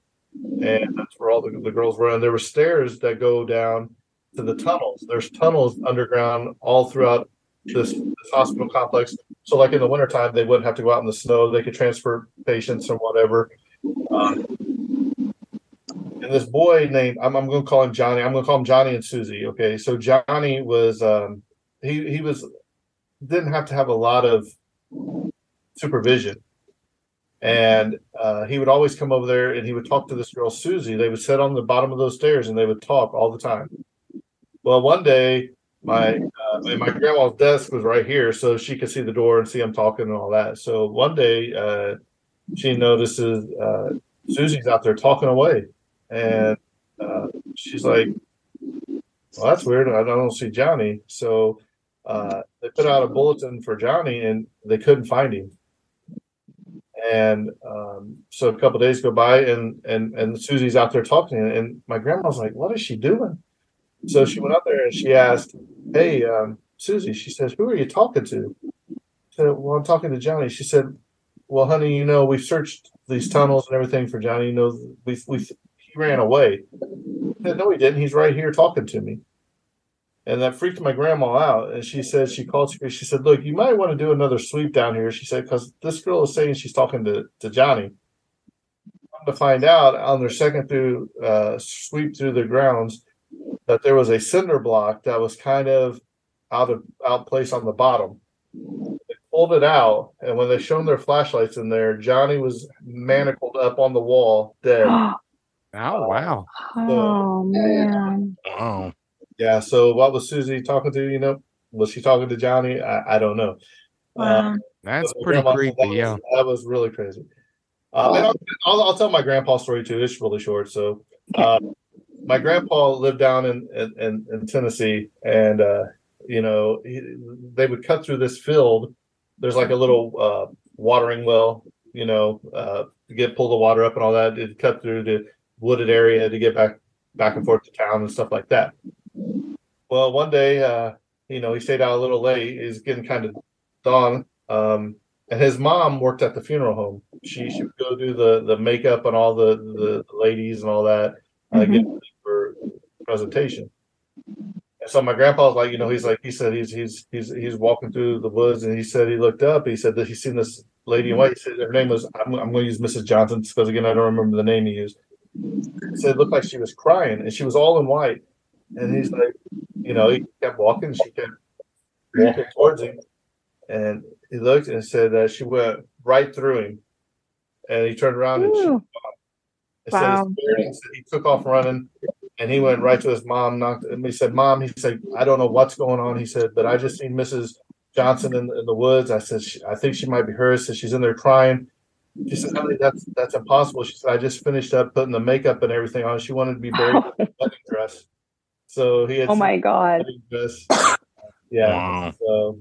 and that's where all the, the girls were. And there were stairs that go down to the tunnels. There's tunnels underground all throughout this, this hospital complex. So, like in the wintertime, they wouldn't have to go out in the snow. They could transfer patients or whatever. Um, and this boy named I'm, I'm going to call him Johnny. I'm going to call him Johnny and Susie. Okay, so Johnny was um, he he was didn't have to have a lot of supervision and uh, he would always come over there and he would talk to this girl Susie. They would sit on the bottom of those stairs and they would talk all the time. Well, one day my uh, my grandma's desk was right here, so she could see the door and see him talking and all that. So one day uh, she notices uh, Susie's out there talking away, and uh, she's like, "Well, that's weird. I don't see Johnny." So uh, they put out a bulletin for Johnny, and they couldn't find him. And um, so a couple days go by, and and and Susie's out there talking, and my grandma's like, "What is she doing?" So she went up there and she asked, "Hey, um, Susie," she says, "Who are you talking to?" I said, "Well, I'm talking to Johnny." She said, "Well, honey, you know we've searched these tunnels and everything for Johnny. You know we we he ran away." I said, "No, he didn't. He's right here talking to me." And that freaked my grandma out. And she said, she called. She said, Look, you might want to do another sweep down here. She said, Because this girl is saying she's talking to, to Johnny. Come to find out on their second through uh, sweep through the grounds that there was a cinder block that was kind of out of out place on the bottom. They pulled it out, and when they shone their flashlights in there, Johnny was manacled up on the wall, dead. [GASPS] Oh wow! Oh man! Oh, Yeah. So what was Susie talking to? You know, was she talking to Johnny? I, I don't know. Wow. That's pretty grandma- creepy. That was, Yeah. that was really crazy. Uh, I'll, I'll, I'll tell my grandpa story too. It's really short. So, uh, my grandpa lived down in in, in, Tennessee, and uh, you know he, they would cut through this field. There's like a little uh, watering well, you know, uh, to get pull the water up and all that. It'd cut through the wooded area to get back back and forth to town and stuff like that. Well, one day, uh, you know, he stayed out a little late. He's getting kind of dawn. Um, and his mom worked at the funeral home. She she would go do the the makeup and all the the ladies and all that, uh, get ready for presentation. And so my grandpa was like, you know, he's like, he said he's he's he's he's walking through the woods, and he said he looked up. He said that he's seen this lady in white. He said her name was I'm, I'm going to use Mrs. Johnson because again I don't remember the name he used. He said it looked like she was crying, and she was all in white. And he's like, you know, he kept walking. She kept walking towards him, and he looked and said that she went right through him, and he turned around and she, Ooh. It Wow. he said he took off running, and he went right to his mom. Knocked, and he said, "Mom," he said, "I don't know what's going on." He said, "But I just seen Mrs. Johnson in, in the woods." I said, "I think she might be hers." So she's in there crying. She said, "Honey, that's that's impossible." She said, "I just finished up putting the makeup and everything on. She wanted to be buried in a wedding dress." So he had Oh my god! dress. Yeah. Wow. So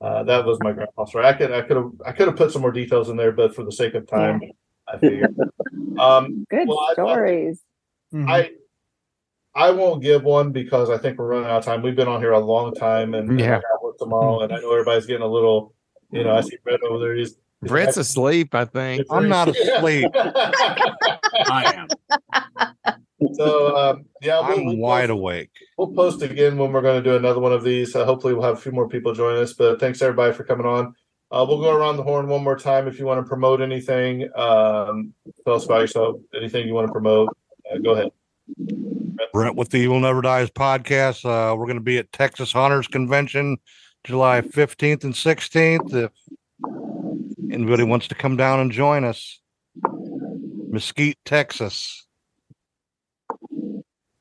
uh, that was my grandpa's story. I could I could have I could have put some more details in there, but for the sake of time, I figured. Um, [LAUGHS] Good well, I- I- stories. I I won't give one because I think we're running out of time. We've been on here a long time, and, and I Yeah. got work tomorrow, and I know everybody's getting a little. You know, I see Brett over there. He's Brett's asleep, I think. I'm not asleep. [LAUGHS] I am. so um, yeah, we'll, I'm we'll wide post, awake. we'll post again when we're going to do another one of these. Uh, hopefully, we'll have a few more people join us. But thanks everybody for coming on. Uh, we'll go around the horn one more time. If you want to promote anything, um, tell us about yourself. Anything you want to promote, uh, go ahead. Brent with the Evil Never Dies podcast. Uh, we're going to be at Texas Haunters Convention July 15th and 16th. If anybody wants to come down and join us, Mesquite, Texas.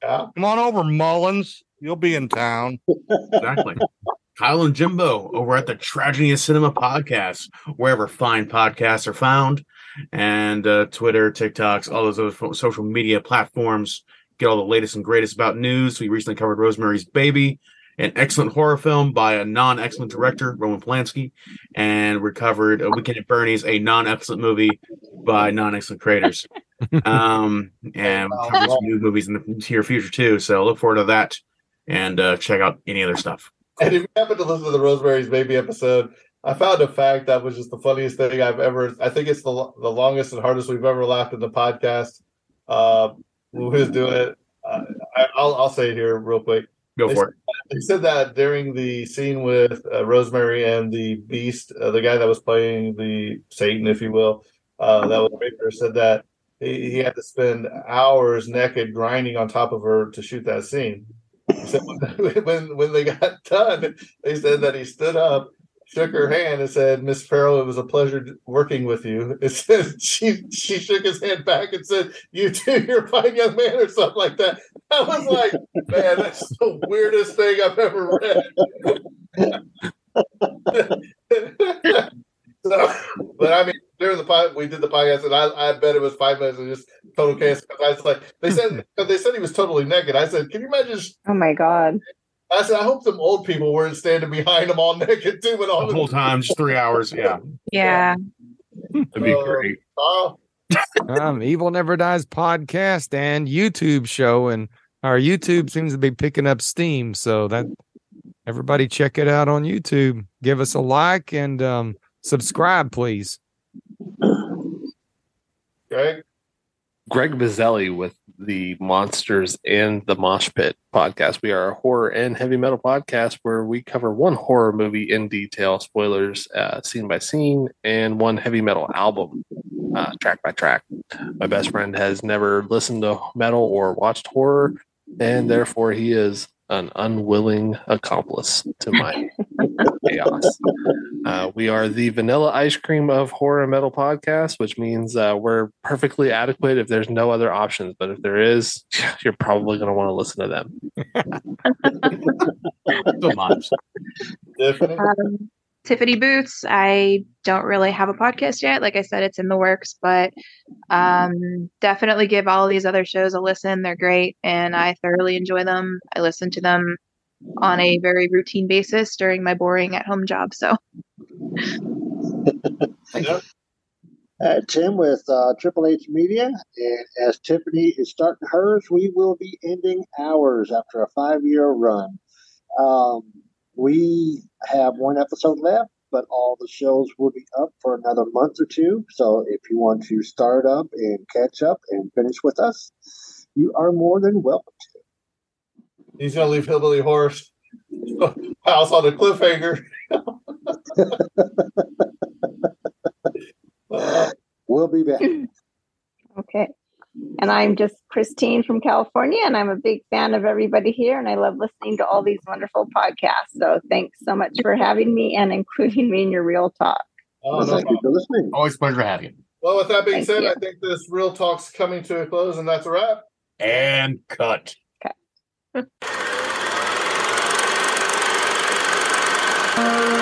Yeah. Come on over, Mullins. You'll be in town. Exactly. Kyle and Jimbo over at the Tragedy of Cinema podcast, wherever fine podcasts are found, and uh, Twitter, TikToks, all those other social media platforms. Get all the latest and greatest about news. We recently covered Rosemary's Baby, an excellent horror film by a non-excellent director, Roman Polanski, and we covered A Weekend at Bernie's, a non-excellent movie by non-excellent creators. [LAUGHS] um, and we covered some new movies in the near future too. So look forward to that, and uh, check out any other stuff. And if you happen to listen to the Rosemary's Baby episode, I found a fact that was just the funniest thing I've ever. I think it's the the longest and hardest we've ever laughed in the podcast. Uh, who's doing it? Uh, I, will I'll say it here real quick. Go they for said, it. They said that during the scene with uh, Rosemary and the Beast, uh, the guy that was playing the Satan, if you will, uh, that was Baker, said that he, he, had to spend hours naked grinding on top of her to shoot that scene. [LAUGHS] So when when they got done, they said that he stood up shook her hand and said, Miss Farrow, it was a pleasure working with you. [LAUGHS] It said she she shook his hand back and said, You too, you're a fine young man, or something like that. I was like, man, that's the weirdest thing I've ever read. [LAUGHS] so, but I mean, during the pod, we did the podcast, and I, I bet it was five minutes of just total chaos. I was like, they said [LAUGHS] they said he was totally naked. I said, can you imagine? Oh my god! I said, I hope some old people weren't standing behind him all [LAUGHS] naked too, but all the whole time, just three hours. Yeah, yeah, that'd be uh, great. Uh, um, Evil Never Dies podcast and YouTube show, and our YouTube seems to be picking up steam. So that everybody check it out on YouTube. Give us a like and um, subscribe, please. Okay. Greg Mazzelli with the Monsters and the Mosh Pit podcast. We are a horror and heavy metal podcast where we cover one horror movie in detail, spoilers, uh, scene by scene, and one heavy metal album, uh, track by track. My best friend has never listened to metal or watched horror, and therefore he is an unwilling accomplice to my [LAUGHS] chaos. Uh, we are the vanilla ice cream of horror metal podcast, which means uh, we're perfectly adequate if there's no other options. But if there is, [LAUGHS] you're probably going to want to listen to them. [LAUGHS] so much. Um, Tiffany Boots. I don't really have a podcast yet. Like I said, it's in the works, but um, definitely give all these other shows a listen. They're great, and I thoroughly enjoy them. I listen to them on a very routine basis during my boring at home job. So, [LAUGHS] you. Uh, Tim with uh, Triple H Media, and as Tiffany is starting hers, we will be ending ours after a five-year run. Um, we have one episode left, but all the shows will be up for another month or two. So if you want to start up and catch up and finish with us, you are more than welcome to. He's gonna leave Hillbilly Horror [LAUGHS] house on a cliffhanger. [LAUGHS] we'll be back. [LAUGHS] Okay. And I'm just Christine from California, and I'm a big fan of everybody here, and I love listening to all these wonderful podcasts. So thanks so much for having me and including me in your Reel Talk. Oh, no thank you for listening. Always pleasure having you. Well, with that being Thank said, you. I think this Reel Talk's coming to a close, and that's a wrap. And cut. Okay. [LAUGHS]